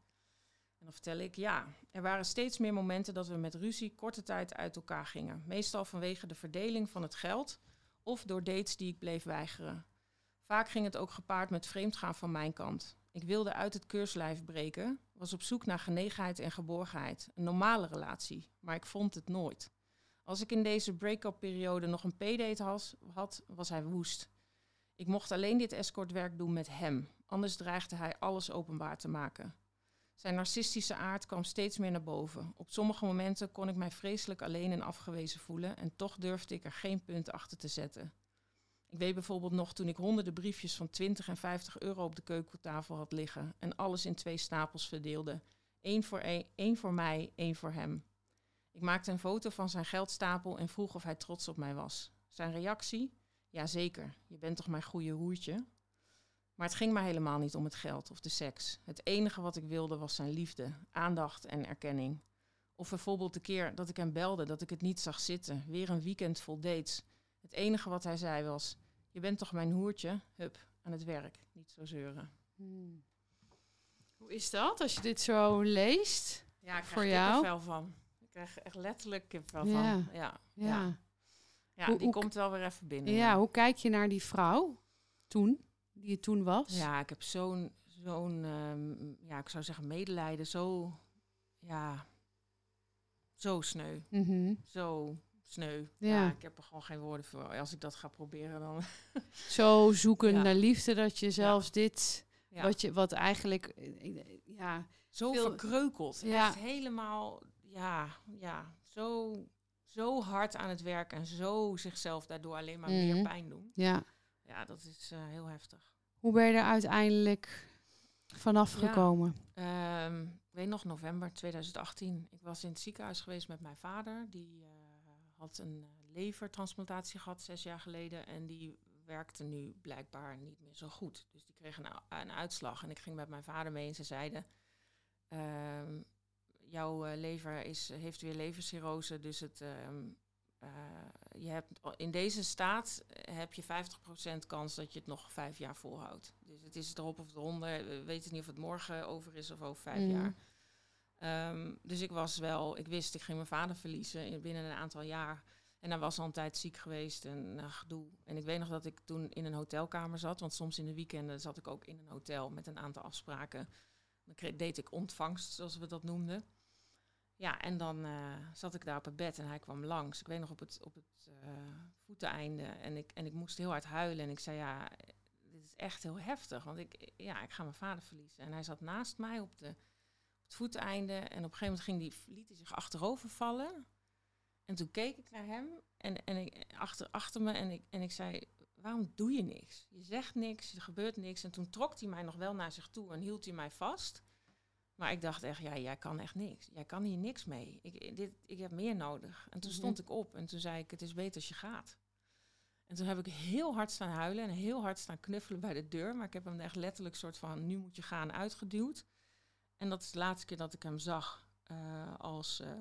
En dan vertel ik: ja, er waren steeds meer momenten dat we met ruzie korte tijd uit elkaar gingen. Meestal vanwege de verdeling van het geld of door dates die ik bleef weigeren. Vaak ging het ook gepaard met vreemdgaan van mijn kant. Ik wilde uit het keurslijf breken, was op zoek naar genegenheid en geborgenheid, een normale relatie, maar ik vond het nooit. Als ik in deze break-up periode nog een p-date had, was hij woest. Ik mocht alleen dit escortwerk doen met hem, anders dreigde hij alles openbaar te maken. Zijn narcistische aard kwam steeds meer naar boven. Op sommige momenten kon ik mij vreselijk alleen en afgewezen voelen en toch durfde ik er geen punt achter te zetten. Ik weet bijvoorbeeld nog toen ik honderden briefjes van 20 en 50 euro op de keukentafel had liggen en alles in twee stapels verdeelde. Eén voor, een, één voor mij, één voor hem. Ik maakte een foto van zijn geldstapel en vroeg of hij trots op mij was. Zijn reactie? Jazeker, je bent toch mijn goede hoertje? Maar het ging mij helemaal niet om het geld of de seks. Het enige wat ik wilde was zijn liefde, aandacht en erkenning. Of bijvoorbeeld de keer dat ik hem belde dat ik het niet zag zitten. Weer een weekend vol dates. Het enige wat hij zei was: Je bent toch mijn hoertje? Hup, aan het werk. Niet zo zeuren. Hmm. Hoe is dat als je dit zo leest? Ja, ik Voor krijg jou? kippenvel van. Ik krijg echt letterlijk Ja. van. Ja, Ja. ja. ja Hoe- die hoe- komt wel weer even binnen. Ja, hoe kijk je naar die vrouw toen, die het toen was? Ja, ik heb zo'n, zo'n ehm, ja, ik zou zeggen medelijden. Zo, ja, zo sneu. Mhm. Zo sneu. Ja. Ja. ik heb er gewoon geen woorden voor. Als ik dat ga proberen, dan... Zo zoeken Ja. naar liefde dat je zelfs dit, wat, je, wat eigenlijk, eh, ja, zo veel- verkreukeld. Ja. Echt helemaal, ja, ja, zo, zo hard aan het werk en zo zichzelf daardoor alleen maar Mhm. meer pijn doen. ja. Ja, dat is eh, heel heftig. Hoe ben je er uiteindelijk vanaf gekomen? Ehm, ik weet nog, november 2018. Ik was in het ziekenhuis geweest met mijn vader. Die eh, had een eh, levertransplantatie gehad zes jaar geleden. En die werkte nu blijkbaar niet meer zo goed. Dus die kreeg een, een uitslag. En ik ging met mijn vader mee en ze zeiden... ehm, jouw eh, lever is, heeft weer levercirrose, dus het... ehm, eh, je hebt, in deze staat heb je 50% kans dat je het nog vijf jaar volhoudt. Dus het is erop of eronder. We weten niet of het morgen over is of over vijf Mhm. jaar. Ehm, dus ik was wel, ik wist, ik ging mijn vader verliezen in, binnen een aantal jaar. En hij was al een ziek geweest en uh, gedoe. En ik weet nog dat ik toen in een hotelkamer zat. Want soms in de weekenden zat ik ook in een hotel met een aantal afspraken. Dan deed ik ontvangst, zoals we dat noemden. Ja, en dan uh, zat ik daar op het bed en hij kwam langs. Ik weet nog op het, op het uh, voeteneinde. En ik, en ik moest heel hard huilen. En ik zei, ja, dit is echt heel heftig. Want ik, ja, ik ga mijn vader verliezen. En hij zat naast mij op, de, het voeteinde. En op een gegeven moment ging die, liet hij zich achterover vallen. En toen keek ik naar hem en, en ik, achter, achter me en ik, en ik zei, waarom doe je niks? Je zegt niks, er gebeurt niks. En toen trok hij mij nog wel naar zich toe en hield hij mij vast. Maar ik dacht echt, ja, jij kan echt niks. Jij kan hier niks mee. Ik, dit, ik heb meer nodig. En toen Mhm. stond ik op en toen zei ik, het is beter als je gaat. En toen heb ik heel hard staan huilen en heel hard staan knuffelen bij de deur. Maar ik heb hem echt letterlijk soort van, nu moet je gaan, uitgeduwd. En dat is de laatste keer dat ik hem zag eh, als, eh,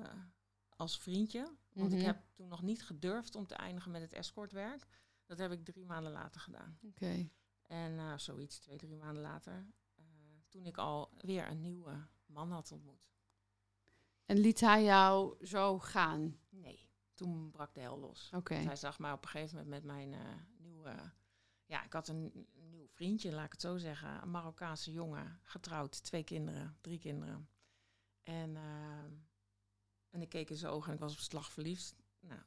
als vriendje. Want Mhm. ik heb toen nog niet gedurfd om te eindigen met het escortwerk. Dat heb ik drie maanden later gedaan. Oké. En eh, zoiets, twee, drie maanden later. toen ik al weer een nieuwe man had ontmoet. En liet hij jou zo gaan? Nee, toen brak de hel los. Oké. Hij zag mij op een gegeven moment met mijn nieuwe... Ja, ik had een, nieuw vriendje, laat ik het zo zeggen. Een Marokkaanse jongen, getrouwd, twee kinderen, drie kinderen. En, eh, en ik keek in zijn ogen en ik was op slag verliefd. Nou,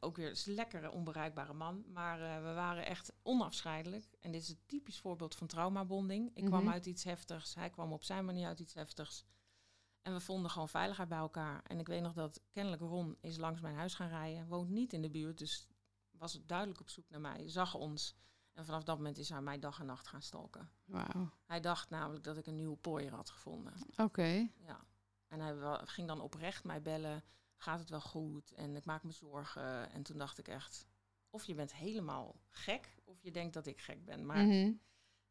ook weer een lekkere, onbereikbare man. Maar eh, we waren echt onafscheidelijk. En dit is een typisch voorbeeld van traumabonding. Ik kwam Mhm. uit iets heftigs, hij kwam op zijn manier uit iets heftigs. En we vonden gewoon veiligheid bij elkaar. En ik weet nog dat kennelijk Ron is langs mijn huis gaan rijden. Woont niet in de buurt, dus was duidelijk op zoek naar mij. Zag ons. En vanaf dat moment is hij mij dag en nacht gaan stalken. Hij dacht namelijk dat ik een nieuwe pooier had gevonden. Oké. Ja. En hij ging dan oprecht mij bellen. Gaat het wel goed? En ik maak me zorgen. En toen dacht ik echt... Of je bent helemaal gek, of je denkt dat ik gek ben. Maar Mhm.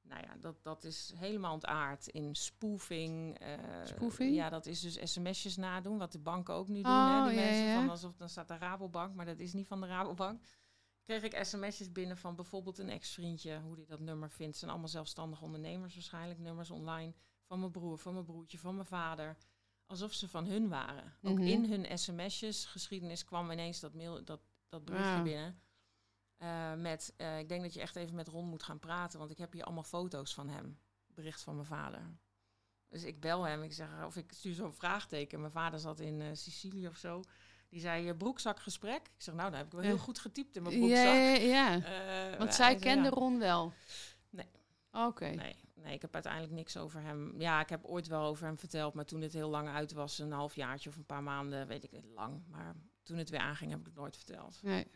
nou ja, dat, dat is helemaal ontaard in spoofing. eh, Spoofing? Ja, dat is dus sms'jes nadoen, wat de banken ook nu doen. Oh, hè, die ja, mensen ja. van alsof dan staat de Rabobank, maar dat is niet van de Rabobank. Kreeg ik sms'jes binnen van bijvoorbeeld een ex-vriendje, hoe die dat nummer vindt. Het zijn allemaal zelfstandige ondernemers waarschijnlijk, nummers online. Van mijn broer, van mijn broertje, van mijn vader. Alsof ze van hun waren. Ook Mhm. in hun sms'jes, geschiedenis, kwam ineens dat, mail, dat, dat berichtje Wauw. binnen. Eh, met, eh, ik denk dat je echt even met Ron moet gaan praten, want ik heb hier allemaal foto's van hem. Bericht van mijn vader. Dus ik bel hem, ik zeg, of ik stuur zo'n vraagteken. Mijn vader zat in eh, Sicilië of zo. Die zei, je broekzakgesprek? Ik zeg, nou, daar heb ik wel heel goed getypt in mijn broekzak. Ja, ja, ja. Eh, Want zij kende ja. Ron wel? Nee. Oké. Nee, nee, ik heb uiteindelijk niks over hem. Ja, ik heb ooit wel over hem verteld, maar toen het heel lang uit was, een halfjaartje of een paar maanden, weet ik niet lang. Maar toen het weer aanging, heb ik het nooit verteld. Nee.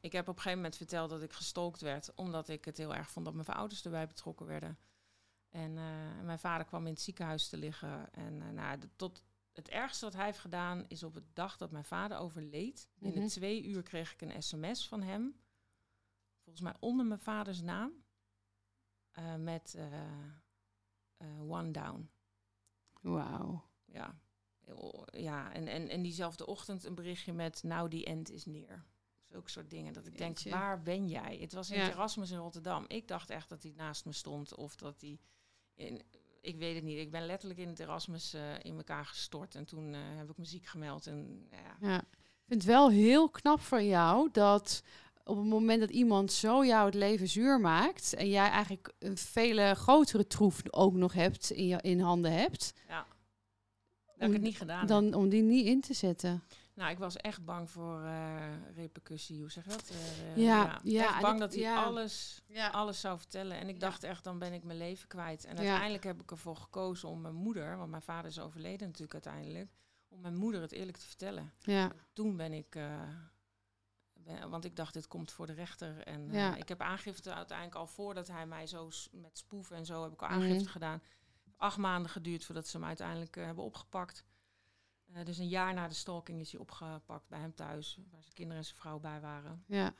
Ik heb op een gegeven moment verteld dat ik gestalkt werd, omdat ik het heel erg vond dat mijn ouders erbij betrokken werden. En eh, mijn vader kwam in het ziekenhuis te liggen. En eh, nou, de- tot het ergste wat hij heeft gedaan, is op het dag dat mijn vader overleed. Binnen Mhm. twee uur kreeg ik een sms van hem. Volgens mij onder mijn vaders naam. eh, met eh, eh, one down. Wauw. Ja, ja en, en, en diezelfde ochtend een berichtje met nou die end is neer. Zulke soort dingen. Dat ik denk, Jeetje. waar ben jij? Het was in Ja. Erasmus in Rotterdam. Ik dacht echt dat hij naast me stond. Of dat hij... In, ik weet het niet. Ik ben letterlijk in het Erasmus eh, in elkaar gestort. En toen eh, heb ik muziek gemeld. En ja, Ja. Ik vind het wel heel knap van jou dat op het moment dat iemand zo jou het leven zuur maakt en jij eigenlijk een vele grotere troef ook nog hebt in je in handen hebt, ja. Dat ik het niet gedaan heb. dan om die niet in te zetten. Nou, ik was echt bang voor eh, repercussie. Hoe zeg je dat? Eh, Ja, ja, echt bang dat- dat hij ja. alles, Ja. alles zou vertellen. En ik Ja. dacht echt, dan ben ik mijn leven kwijt. En Ja. uiteindelijk heb ik ervoor gekozen om mijn moeder, want mijn vader is overleden natuurlijk uiteindelijk, om mijn moeder het eerlijk te vertellen. Ja. Toen ben ik, eh, ben- want ik dacht, dit komt voor de rechter. En eh, Ja. ik heb aangifte uiteindelijk al voordat hij mij zo met spoeven en zo heb ik al Mhm. aangifte gedaan. Acht maanden geduurd voordat ze hem uiteindelijk eh, hebben opgepakt. Eh, dus een jaar na de stalking is hij opgepakt bij hem thuis, waar zijn kinderen en zijn vrouw bij waren. Ja.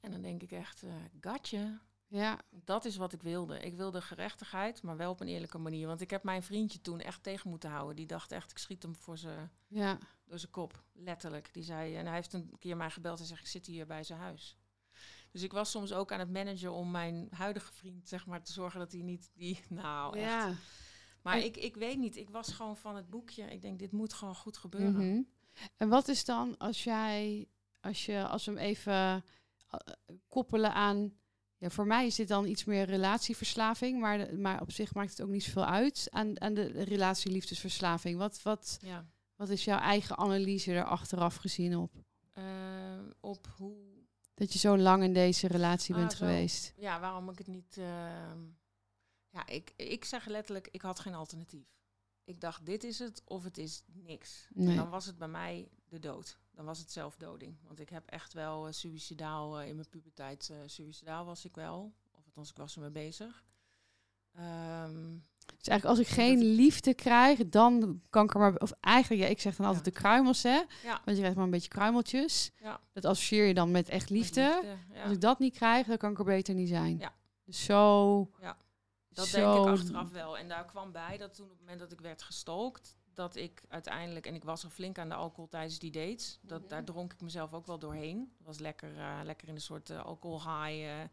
En dan denk ik echt, eh gatje. Ja. Dat is wat ik wilde. Ik wilde gerechtigheid, maar wel op een eerlijke manier. Want ik heb mijn vriendje toen echt tegen moeten houden. Die dacht echt, ik schiet hem voor zijn, Ja. door zijn kop. Letterlijk. Die zei, en hij heeft een keer mij gebeld en zegt, ik zit hier bij zijn huis. Dus ik was soms ook aan het managen om mijn huidige vriend, zeg maar, te zorgen dat hij niet die, nou echt. Ja. Maar En- ik, ik weet niet, ik was gewoon van het boekje. Ik denk, dit moet gewoon goed gebeuren. Mhm. En wat is dan als jij als, je, als we hem even eh, koppelen aan... Ja, voor mij is dit dan iets meer relatieverslaving, maar, de- maar op zich maakt het ook niet zoveel uit aan, aan de relatie-liefdesverslaving. Wat, wat, Ja. wat is jouw eigen analyse er achteraf gezien op? Eh, op hoe Dat je zo lang in deze relatie Ah, bent zo. geweest. ja, waarom ik het niet. ehm, ja, ik, ik zeg letterlijk, ik had geen alternatief. Ik dacht, dit is het of het is niks. Nee. En dan was het bij mij de dood. Dan was het zelfdoding. Want ik heb echt wel eh suicidaal eh, in mijn puberteit. eh suicidaal was ik wel. Of althans, ik was ermee bezig. Ehm, Dus eigenlijk als ik denk geen liefde krijg, dan kan ik er maar... Of eigenlijk, ja, ik zeg dan altijd Ja. de kruimels, hè. ja, Want je krijgt maar een beetje kruimeltjes. ja. Dat associeer je dan met echt met liefde. ja. Als ik dat niet krijg, dan kan ik er beter niet zijn. Ja. Dus zo... Ja, Dat zo denk ik achteraf wel. En daar kwam bij dat toen op het moment dat ik werd gestolkt, dat ik uiteindelijk, en ik was al flink aan de alcohol tijdens die dates, dat, Mhm. daar dronk ik mezelf ook wel doorheen. Was lekker, eh, lekker in een soort eh, alcohol high.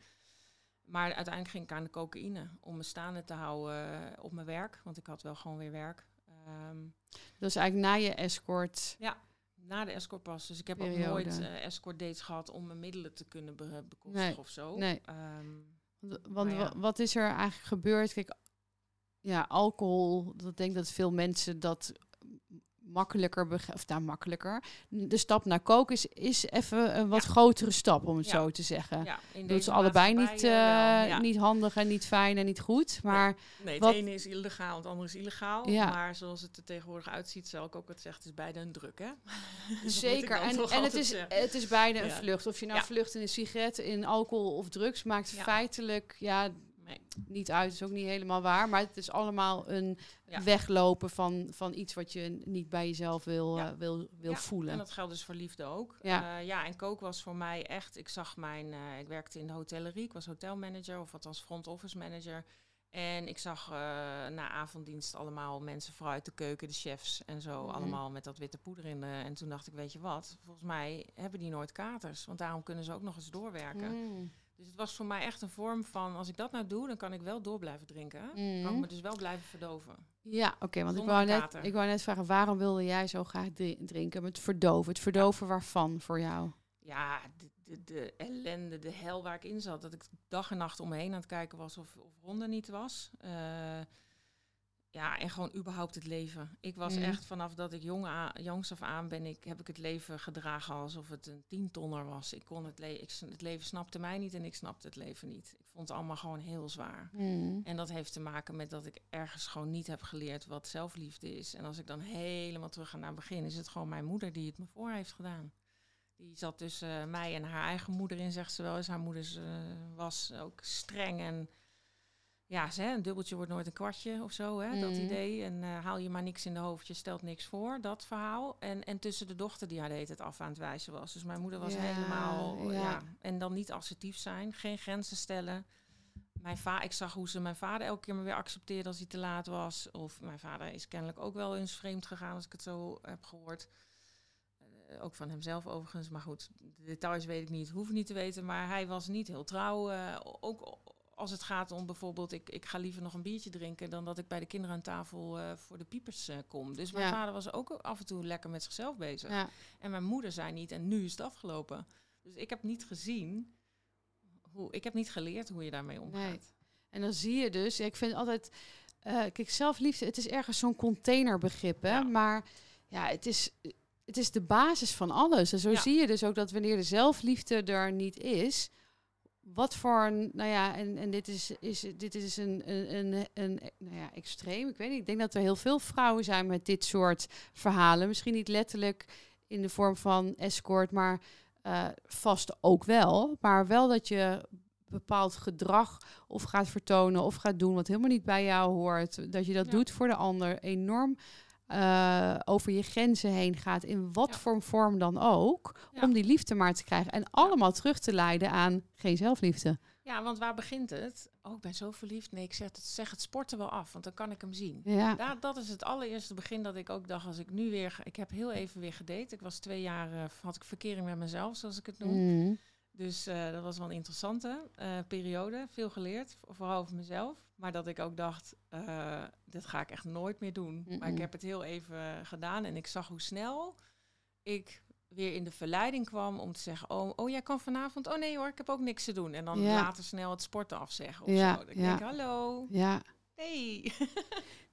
maar uiteindelijk ging ik aan de cocaïne om me staande te houden eh, op mijn werk, want ik had wel gewoon weer werk. Dat is eigenlijk na je escort... na de escort pas. Dus ik heb ook nooit escort dates gehad om mijn middelen te kunnen be bekostigen Nee, of zo. nee. Ehm, Want ja. wa- wat is er eigenlijk gebeurd? Kijk, ja, alcohol, dat denk dat veel mensen dat makkelijker, of nou makkelijker. De stap naar koken is, is even een wat Ja. grotere stap, om het Ja. zo te zeggen. ja, in Dat is allebei niet, eh, eh, niet handig en niet fijn en niet goed. Maar Nee, het Wat- ene is illegaal, het andere is illegaal. Ja. Maar zoals het er tegenwoordig uitziet, zal ik ook het zeggen, het is beide een druk, hè? Zeker. En, en het, is, zeggen. het is bijna een vlucht. Of je nou vlucht in een sigaret, in alcohol of drugs, maakt feitelijk ja, Nee. niet uit. is ook niet helemaal waar. Maar het is allemaal een Ja. weglopen van, van iets wat je niet bij jezelf wil, Ja. eh, wil, wil Ja, voelen. En dat geldt dus voor liefde ook. Ja. Ja, ja en kook was voor mij echt... Ik zag mijn... eh, ik werkte in de hotellerie. Ik was hotelmanager, of althans front office manager. En ik zag eh, na avonddienst allemaal mensen vooruit de keuken, de chefs en zo. Mhm. Allemaal met dat witte poeder in de... En toen dacht ik, weet je wat? Volgens mij hebben die nooit katers. Want daarom kunnen ze ook nog eens doorwerken. Mm. Dus het was voor mij echt een vorm van... Als ik dat nou doe, dan kan ik wel door blijven drinken. Kan ik Mhm. me dus wel blijven verdoven. Ja, oké. want ik wou, net, ik wou net vragen, waarom wilde jij zo graag dri- drinken? Met verdoven. Het verdoven waarvan voor jou? ja, de, de, de ellende, de hel waar ik in zat. Dat ik dag en nacht om me heen aan het kijken was of, of Ronde niet was. Eh, ja, en gewoon überhaupt het leven. Ik was Mhm. echt vanaf dat ik jong jongs af aan ben, ik, heb ik het leven gedragen alsof het een tientonner was. Ik kon het, le ik, het leven snapte mij niet en ik snapte het leven niet. Ik vond het allemaal gewoon heel zwaar. Mm. En dat heeft te maken met dat ik ergens gewoon niet heb geleerd wat zelfliefde is. En als ik dan helemaal terug ga naar het begin, is het gewoon mijn moeder die het me voor heeft gedaan. Die zat tussen eh, mij en haar eigen moeder in, zegt ze wel eens. Haar moeder eh, was ook streng en ja, hè, een dubbeltje wordt nooit een kwartje of zo, hè, dat Mhm. idee. En eh, haal je maar niks in de hoofd, je stelt niks voor, dat verhaal. En, en tussen de dochter die haar de hele tijd af aan het wijzen was. Dus mijn moeder was Ja, helemaal, ja. ja. En dan niet assertief zijn, geen grenzen stellen. Mijn va ik zag hoe ze mijn vader elke keer me weer accepteerde als hij te laat was. Of mijn vader is kennelijk ook wel eens vreemd gegaan, als ik het zo heb gehoord. Eh, ook van hemzelf overigens. Maar goed, de details weet ik niet, hoef niet te weten. Maar hij was niet heel trouw. eh, ook als het gaat om bijvoorbeeld, ik, ik ga liever nog een biertje drinken... dan dat ik bij de kinderen aan tafel eh, voor de piepers eh, kom. Dus mijn Ja. vader was ook af en toe lekker met zichzelf bezig. Ja. En mijn moeder zei niet, en nu is het afgelopen. Dus ik heb niet gezien, hoe, ik heb niet geleerd hoe je daarmee omgaat. Nee. En dan zie je dus, ik vind altijd, eh, kijk, zelfliefde, het is ergens zo'n containerbegrip, hè? Ja. Maar ja, het is, het is de basis van alles. En zo zie je dus ook dat wanneer de zelfliefde er niet is, wat voor een, nou ja, en, en dit is, is, dit is een, een, een, een, nou ja, extreem. Ik weet niet, ik denk dat er heel veel vrouwen zijn met dit soort verhalen. Misschien niet letterlijk in de vorm van escort, maar eh, vast ook wel. Maar wel dat je bepaald gedrag of gaat vertonen of gaat doen wat helemaal niet bij jou hoort. Dat je dat Ja. doet voor de ander. Enorm eh, over je grenzen heen gaat. In wat Ja. voor vorm dan ook. Ja. Om die liefde maar te krijgen. En allemaal terug te leiden aan geen zelfliefde. Ja, want waar begint het? Oh, ik ben zo verliefd. Nee, ik zeg het, zeg het sporten wel af, want dan kan ik hem zien. Ja. Daar, dat is het allereerste begin dat ik ook dacht, als ik nu weer... Ik heb heel even weer gedate. Ik was twee jaar, eh, had ik verkering met mezelf, zoals ik het noem. Mm. Dus eh, dat was wel een interessante eh, periode. Veel geleerd, vo- vooral over mezelf. Maar dat ik ook dacht, eh, dit ga ik echt nooit meer doen. Maar ik heb het heel even gedaan en ik zag hoe snel ik weer in de verleiding kwam om te zeggen, oh, oh jij kan vanavond, oh nee hoor, ik heb ook niks te doen. En dan Ja. later snel het sporten afzeggen of Ja, zo. Dan ja. denk ik, hallo, Ja. hey.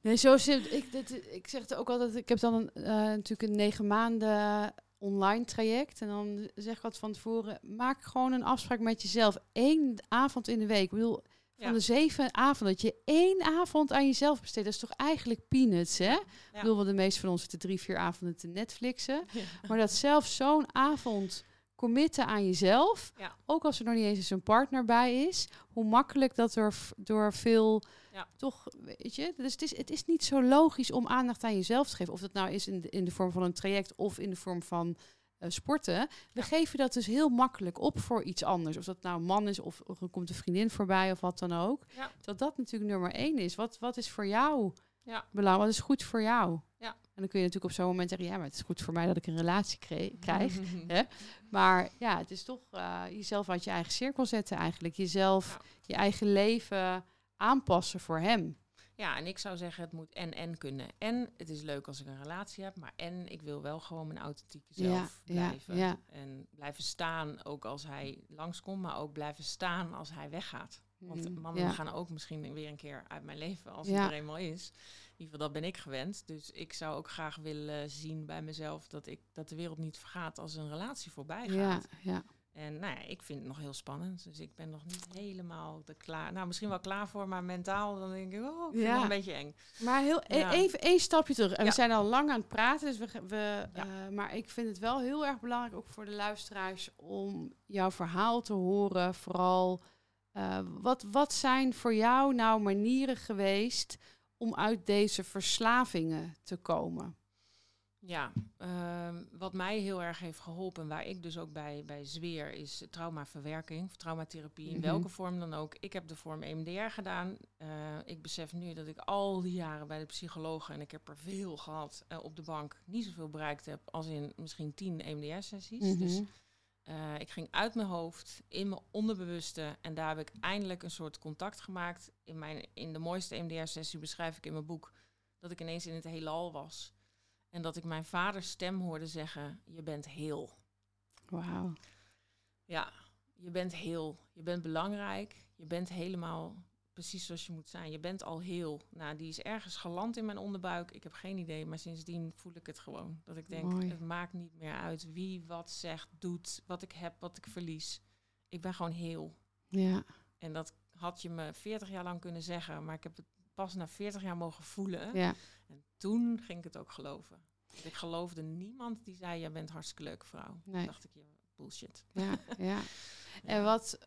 Nee, zo zit ik. Dat, ik zeg het ook altijd. Ik heb dan natuurlijk een negen maanden online traject. En dan zeg ik altijd van tevoren: maak gewoon een afspraak met jezelf. Eén avond in de week. Ik bedoel, van Ja. de zeven avonden, dat je één avond aan jezelf besteedt. Dat is toch eigenlijk peanuts, hè? Ik bedoel, wel de meeste van ons zitten drie, vier avonden te Netflixen. Ja. Maar dat zelf zo'n avond committen aan jezelf, Ja. ook als er nog niet eens een partner bij is, hoe makkelijk dat er door veel Ja. toch, weet je, dus het is, het is niet zo logisch om aandacht aan jezelf te geven. Of dat nou is in de, in de vorm van een traject of in de vorm van eh, sporten. We Ja. geven dat dus heel makkelijk op voor iets anders. Of dat nou een man is of, of er komt een vriendin voorbij of wat dan ook. Dat dat natuurlijk nummer één is. Wat, wat is voor jou Ja. belangrijk? Wat is goed voor jou? Ja. En dan kun je natuurlijk op zo'n moment zeggen, ja, maar het is goed voor mij dat ik een relatie krijg. Hè? Maar ja, het is toch eh, jezelf uit je eigen cirkel zetten eigenlijk. Jezelf, Ja. je eigen leven aanpassen voor hem. Ja, en ik zou zeggen, het moet en en kunnen. En het is leuk als ik een relatie heb, maar en ik wil wel gewoon mijn authentieke zelf Ja, blijven. ja. En blijven staan, ook als hij langskomt, maar ook blijven staan als hij weggaat. Want Mm, mannen gaan ook misschien weer een keer uit mijn leven als het er eenmaal is. In ieder geval, dat ben ik gewend. Dus ik zou ook graag willen zien bij mezelf dat, ik, dat de wereld niet vergaat als een relatie voorbij Ja, gaat. ja. En nou ja, ik vind het nog heel spannend. Dus ik ben nog niet helemaal er klaar. Nou, misschien wel klaar voor, maar mentaal dan denk ik, oh, ik vind het Ja. nog een beetje eng. Maar heel, e- Ja. even één stapje terug. En Ja. We zijn al lang aan het praten, dus we, we, Ja. eh, maar ik vind het wel heel erg belangrijk, ook voor de luisteraars, om jouw verhaal te horen. Vooral, eh, wat, wat zijn voor jou nou manieren geweest om uit deze verslavingen te komen? Ja, ehm, wat mij heel erg heeft geholpen, waar ik dus ook bij, bij zweer, is traumaverwerking, of traumatherapie, in Mhm. welke vorm dan ook. Ik heb de vorm EMDR gedaan. Eh, ik besef nu dat ik al die jaren bij de psychologen, en ik heb er veel gehad eh, op de bank, niet zoveel bereikt heb als in misschien tien EMDR-sessies. Dus Eh, ik ging uit mijn hoofd, in mijn onderbewuste, en daar heb ik eindelijk een soort contact gemaakt. In, mijn, in de mooiste E EMDR-sessie beschrijf ik in mijn boek dat ik ineens in het heelal was. En dat ik mijn vaders stem hoorde zeggen: Je bent heel. Wauw. Ja, je bent heel. Je bent belangrijk. Je bent helemaal precies zoals je moet zijn. Je bent al heel. Nou, die is ergens geland in mijn onderbuik. Ik heb geen idee, maar sindsdien voel ik het gewoon. Dat ik denk: Mooi. Het maakt niet meer uit wie wat zegt, doet, wat ik heb, wat ik verlies. Ik ben gewoon heel. Ja, En dat had je me 40 jaar lang kunnen zeggen, maar ik heb het pas na 40 jaar mogen voelen. ja. En toen ging ik het ook geloven. Want ik geloofde niemand die zei, jij bent hartstikke leuke vrouw. Nee. Toen dacht ik, ja, bullshit. ja, ja. En wat,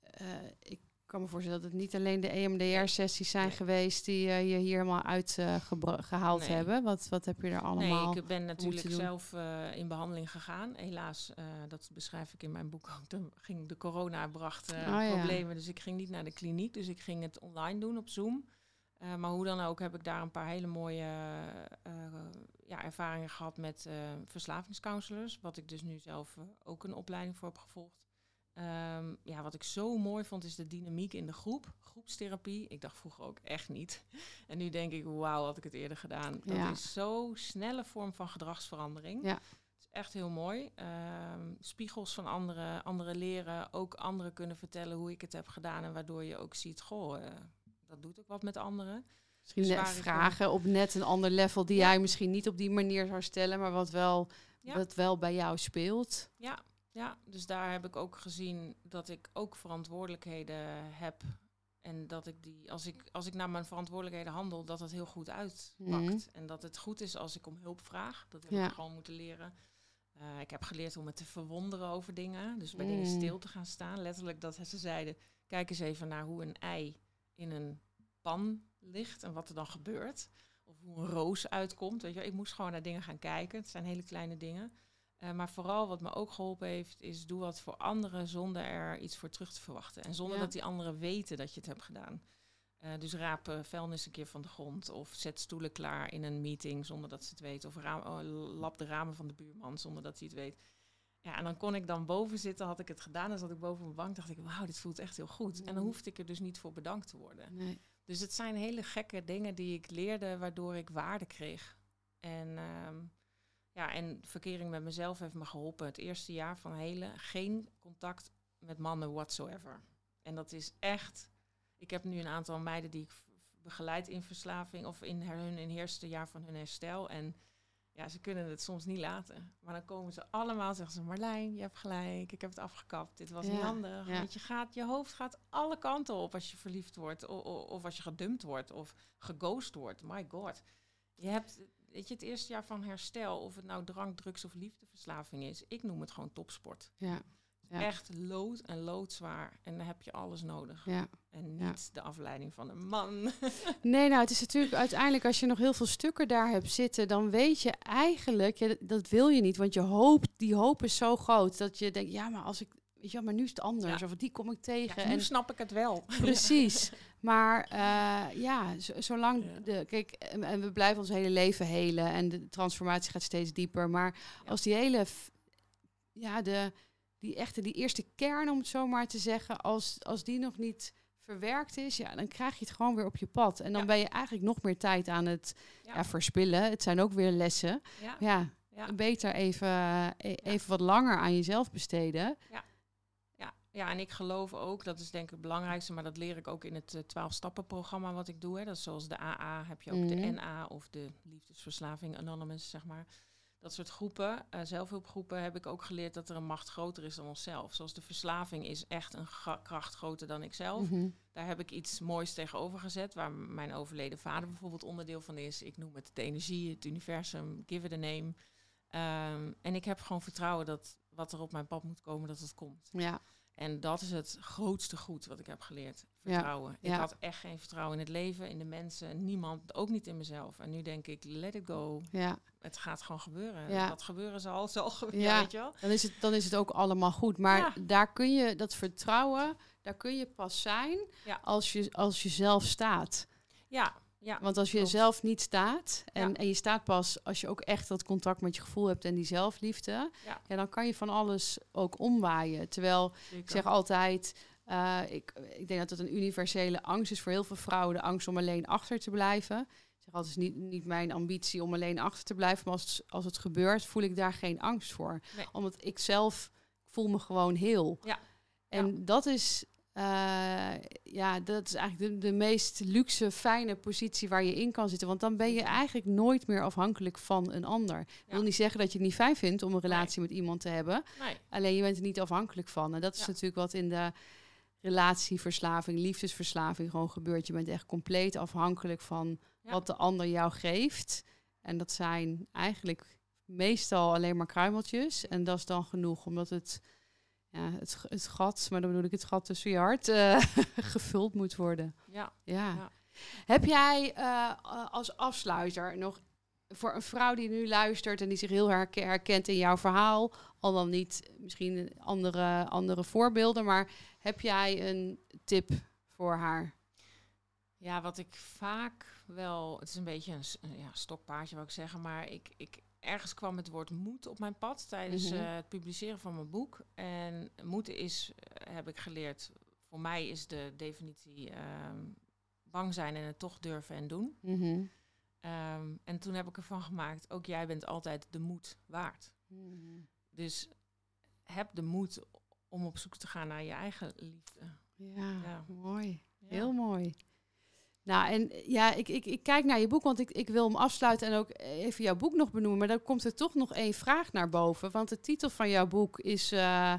eh, ik kan me voorstellen dat het niet alleen de EMDR-sessies zijn geweest die eh, je hier helemaal uitgehaald Nee. hebben. Wat, wat heb je er allemaal? Nee, ik ben natuurlijk zelf eh, in behandeling gegaan. Helaas, eh, dat beschrijf ik in mijn boek ook. Dan ging de corona bracht Oh ja. problemen. Dus ik ging niet naar de kliniek. Dus ik ging het online doen op Zoom. Maar hoe dan ook heb ik daar een paar hele mooie ja, ervaringen gehad met verslavingscounselors. Wat ik dus nu zelf ook een opleiding voor heb gevolgd. Ehm, ja, wat ik zo mooi vond is de dynamiek in de groep. Groepstherapie. Ik dacht vroeger ook echt niet. En nu denk ik, wauw, had ik het eerder gedaan. Dat Ja. is zo'n snelle vorm van gedragsverandering. Ja. Het is echt heel mooi. Ehm, spiegels van anderen, anderen leren. Ook anderen kunnen vertellen hoe ik het heb gedaan. En waardoor je ook ziet, goh, eh, dat doet ook wat met anderen. Misschien Dus net vragen op net een ander level die Ja. jij misschien niet op die manier zou stellen, maar wat wel, wat wel bij jou speelt. Ja, ja, dus daar heb ik ook gezien dat ik ook verantwoordelijkheden heb. En dat ik die, als ik, als ik naar mijn verantwoordelijkheden handel, dat het heel goed uitpakt. Mhm. En dat het goed is als ik om hulp vraag. Dat heb Ja. ik gewoon moeten leren. Eh, ik heb geleerd om me te verwonderen over dingen. Dus bij Mm. dingen stil te gaan staan. Letterlijk dat ze zeiden, kijk eens even naar hoe een ei in een pan ligt en wat er dan gebeurt. Of hoe een roos uitkomt. Weet je, ik moest gewoon naar dingen gaan kijken. Het zijn hele kleine dingen. Eh, maar vooral wat me ook geholpen heeft, is doe wat voor anderen zonder er iets voor terug te verwachten. En zonder Ja. dat die anderen weten dat je het hebt gedaan. Eh, dus raap eh, vuilnis een keer van de grond. Of zet stoelen klaar in een meeting zonder dat ze het weten. Of raam, oh, lap de ramen van de buurman zonder dat hij het weet. Ja, en dan kon ik dan boven zitten, had ik het gedaan. Dan zat ik boven mijn bank, dacht ik, wauw, dit voelt echt heel goed. En dan Mhm. hoefde ik er dus niet voor bedankt te worden. Nee. Dus het zijn hele gekke dingen die ik leerde, waardoor ik waarde kreeg. En ehm, Ja, en verkering met mezelf heeft me geholpen. Het eerste jaar van hele geen contact met mannen whatsoever. En dat is echt. Ik heb nu een aantal meiden die ik begeleid in verslaving of in hun in eerste jaar van hun herstel. En ja, ze kunnen het soms niet laten. Maar dan komen ze allemaal, zeggen ze: Marlijn, je hebt gelijk, ik heb het afgekapt. Dit was niet handig. ja. Want je, gaat, je hoofd gaat alle kanten op als je verliefd wordt, of, of als je gedumpt wordt, of geghost wordt. My god. Je hebt, weet je, het eerste jaar van herstel, of het nou drank, drugs of liefdeverslaving is, ik noem het gewoon topsport. Ja, Ja. Echt lood en loodzwaar. En dan heb je alles nodig. ja. En Ja. niet de afleiding van een man. Nee, nou, het is natuurlijk uiteindelijk als je nog heel veel stukken daar hebt zitten, dan weet je eigenlijk, ja, dat, wil je niet, want je hoop, die hoop is zo groot dat je denkt, ja, maar als ik, weet je, wel, maar nu is het anders, Ja. of die kom ik Ja, tegen. nu en snap ik het wel. Precies. Maar eh, ja, zo- zolang de. Kijk, en, en we blijven ons hele leven helen en de transformatie gaat steeds dieper. Maar als die hele. Ja, de, die echte, die eerste kern, om het zo maar te zeggen, als, als die nog niet verwerkt is, ja, dan krijg je het gewoon weer op je pad. En dan ben je eigenlijk nog meer tijd aan het Ja. verspillen. Het zijn ook weer lessen. Ja, beter even, e- even wat langer aan jezelf besteden. Ja, ja, en ik geloof ook, dat is denk ik het belangrijkste, maar dat leer ik ook in het eh, 12-stappen-programma wat ik doe. Hè. Dat is zoals de AA, heb je ook de Mhm. NA of de Liefdesverslaving Anonymous, zeg maar. Dat soort groepen, eh, zelfhulpgroepen, heb ik ook geleerd dat er een macht groter is dan onszelf. Zoals de verslaving is echt een kracht groter dan ikzelf. Mhm. Daar heb ik iets moois tegenover gezet, waar mijn overleden vader bijvoorbeeld onderdeel van is. Ik noem het de energie, het universum, give it a name. Ehm, en ik heb gewoon vertrouwen dat wat er op mijn pad moet komen, dat het komt. Ja, En dat is het grootste goed wat ik heb geleerd. Ja, Vertrouwen. Ik ja. had echt geen vertrouwen in het leven, in de mensen, niemand, ook niet in mezelf. En nu denk ik, let it go. ja. Het gaat gewoon gebeuren. Ja. Wat gebeuren zal, zal gebeuren, weet je wel? Dan is, het, dan is het ook allemaal goed. Maar daar kun je dat vertrouwen, daar kun je pas zijn als, je, als je zelf staat. Ja, ja. Want als je Klopt. zelf niet staat, en, Ja. en je staat pas als je ook echt dat contact met je gevoel hebt en die zelfliefde, Ja. ja, dan kan je van alles ook omwaaien. Terwijl ik zeg altijd, eh, ik, ik denk dat het een universele angst is voor heel veel vrouwen, de angst om alleen achter te blijven. Ik zeg altijd, het is niet, niet mijn ambitie om alleen achter te blijven, maar als het, als het gebeurt, voel ik daar geen angst voor. Nee. Omdat ik zelf voel me gewoon heel. Ja. En dat is, eh, ja, dat is eigenlijk de, de meest luxe, fijne positie waar je in kan zitten. Want dan ben je eigenlijk nooit meer afhankelijk van een ander. Ik wil niet zeggen dat je het niet fijn vindt om een relatie met iemand te hebben. Nee. Alleen je bent er niet afhankelijk van. En dat is Ja. natuurlijk wat in de relatieverslaving, liefdesverslaving gewoon gebeurt. Je bent echt compleet afhankelijk van Ja. wat de ander jou geeft. En dat zijn eigenlijk meestal alleen maar kruimeltjes. En dat is dan genoeg, omdat het, ja, het, het gat, maar dan bedoel ik het gat tussen je hart, eh, gevuld moet worden. Ja. Ja. Ja. Heb jij eh, als afsluiter nog voor een vrouw die nu luistert en die zich heel herke- herkent in jouw verhaal, al dan niet misschien andere, andere voorbeelden, maar heb jij een tip voor haar? Ja, wat ik vaak wel, het is een beetje een, ja, stokpaardje wou ik zeggen, maar ik, ik ergens kwam het woord moed op mijn pad tijdens Mhm. eh, het publiceren van mijn boek. En moeten is, eh, heb ik geleerd, voor mij is de definitie ehm, bang zijn en het toch durven en doen. Mhm. Ehm, en toen heb ik ervan gemaakt, ook jij bent altijd de moed waard. Mhm. Dus heb de moed om op zoek te gaan naar je eigen liefde. Ja, Ja. mooi. Ja. Heel mooi. Nou, en eh, ja, ik, ik, ik kijk naar je boek, want ik, ik wil hem afsluiten en ook even jouw boek nog benoemen. Maar dan komt er toch nog één vraag naar boven. Want de titel van jouw boek is eh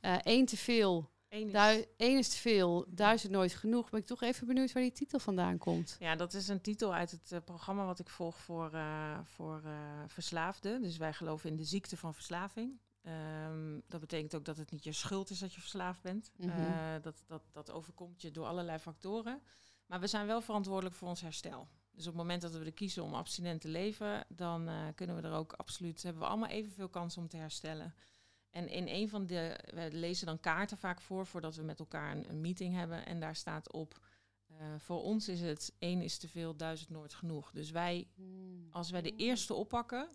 eh, één te veel. Eén is- Eén te veel, duizend nooit genoeg. Ben ik toch even benieuwd waar die titel vandaan komt. Ja, dat is een titel uit het eh, programma wat ik volg voor, eh, voor eh, verslaafden. Dus wij geloven in de ziekte van verslaving. Ehm, dat betekent ook dat het niet je schuld is dat je verslaafd bent. Mhm. Eh, dat, dat, dat overkomt je door allerlei factoren. Maar we zijn wel verantwoordelijk voor ons herstel. Dus op het moment dat we er kiezen om abstinent te leven, dan eh, kunnen we er ook absoluut, hebben we allemaal evenveel kans om te herstellen. En in een van de, we lezen dan kaarten vaak voor, voordat we met elkaar een, een meeting hebben. En daar staat op, eh, voor ons is het één is te veel, duizend nooit genoeg. Dus wij, als wij de eerste oppakken,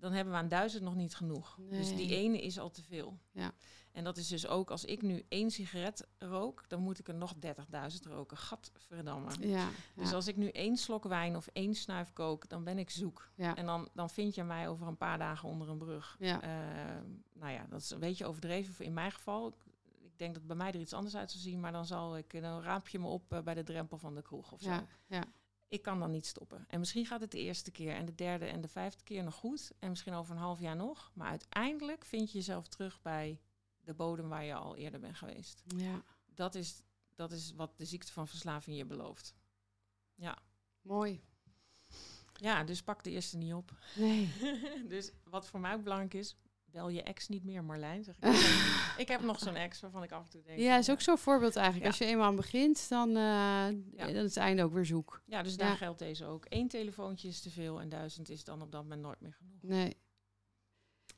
dan hebben we aan duizend nog niet genoeg. Dus die ene is al te veel. Ja. En dat is dus ook, als ik nu één sigaret rook, dan moet ik er nog 30.000 roken. Gadverdamme. Ja, Dus ja, als ik nu één slok wijn of één snuif kook, dan ben ik zoek. ja, En dan, dan vind je mij over een paar dagen onder een brug. ja. Eh, nou ja, dat is een beetje overdreven in mijn geval. Ik, denk dat bij mij er iets anders uit zou zien, maar dan zal ik, dan raap je me op eh, bij de drempel van de kroeg of zo. ja, ja. Ik kan dan niet stoppen. En misschien gaat het de eerste keer en de derde en de vijfde keer nog goed. En misschien over een half jaar nog. Maar uiteindelijk vind je jezelf terug bij de bodem waar je al eerder bent geweest. ja. Dat is, dat is wat de ziekte van verslaving je belooft. Mooi. Ja, dus pak de eerste niet op. Nee. dus wat voor mij ook belangrijk is, bel je ex niet meer, Marlijn. Zeg ik. ik heb nog zo'n ex waarvan ik af en toe denk... Ja, is ook zo'n voorbeeld eigenlijk. Ja. Als je eenmaal aan begint, dan, eh, dan is het einde ook weer zoek. Ja, dus daar geldt deze ook. Eén telefoontje is te veel en duizend is dan op dat moment nooit meer genoeg. Nee.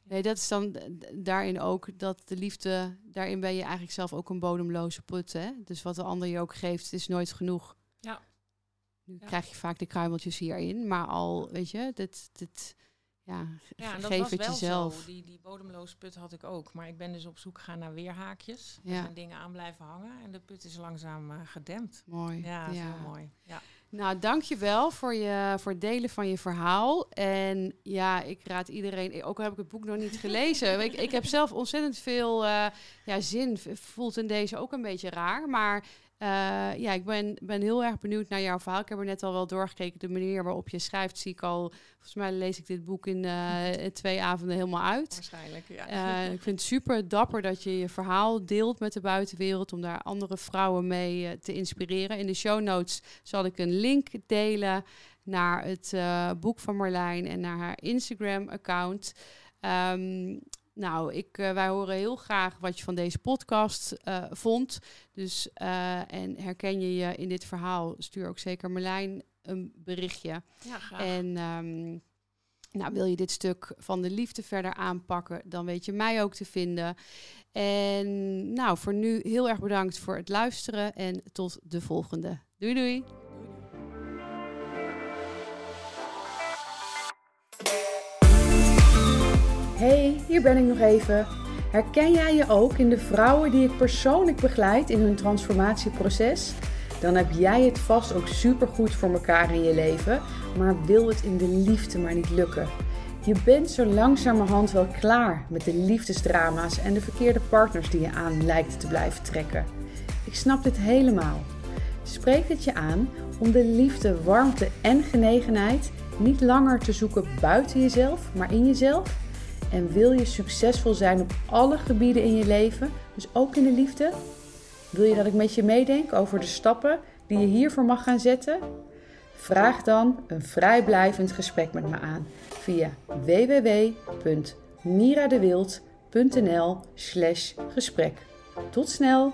Nee, dat is dan daarin ook dat de liefde, daarin ben je eigenlijk zelf ook een bodemloze put. Hè? Dus wat de ander je ook geeft, is nooit genoeg. Ja. Nu krijg je vaak de kruimeltjes hierin, maar al, weet je, dit, dit ja, Ja, en dat geef was het wel jezelf. zo. Die, die bodemloze put had ik ook. Maar ik ben dus op zoek gegaan naar weerhaakjes. Er Ja. zijn dingen aan blijven hangen en de put is langzaam eh, gedempt. Mooi. Ja, dat is heel mooi. Ja. Nou, dankjewel voor, je, voor het delen van je verhaal. En ja, ik raad iedereen, ook al heb ik het boek nog niet gelezen. ik, ik heb zelf ontzettend veel eh, ja, zin, voelt in deze ook een beetje raar. Maar eh, ja, ik ben, ben heel erg benieuwd naar jouw verhaal. Ik heb er net al wel doorgekeken. De manier waarop je schrijft, zie ik al. Volgens mij lees ik dit boek in eh, twee avonden helemaal uit. Waarschijnlijk, ja. Eh, ik vind het super dapper dat je je verhaal deelt met de buitenwereld om daar andere vrouwen mee te inspireren. In de show notes zal ik een link delen naar het boek van Marlijn en naar haar Instagram-account. Ehm, nou, ik, eh, wij horen heel graag wat je van deze podcast eh, vond. Dus, eh, en herken je je in dit verhaal, stuur ook zeker Marlijn een berichtje. ja, graag. En ehm, nou, wil je dit stuk van de liefde verder aanpakken, dan weet je mij ook te vinden. En nou, voor nu heel erg bedankt voor het luisteren en tot de volgende. Doei doei! Hey, hier ben ik nog even. Herken jij je ook in de vrouwen die ik persoonlijk begeleid in hun transformatieproces? Dan heb jij het vast ook supergoed voor elkaar in je leven, maar wil het in de liefde maar niet lukken. Je bent zo langzamerhand wel klaar met de liefdesdrama's en de verkeerde partners die je aan lijkt te blijven trekken. Ik snap dit helemaal. Spreekt het je aan om de liefde, warmte en genegenheid niet langer te zoeken buiten jezelf, maar in jezelf? En wil je succesvol zijn op alle gebieden in je leven, dus ook in de liefde? Wil je dat ik met je meedenk over de stappen die je hiervoor mag gaan zetten? Vraag dan een vrijblijvend gesprek met me aan via www.miradewild.nl/gesprek. Tot snel!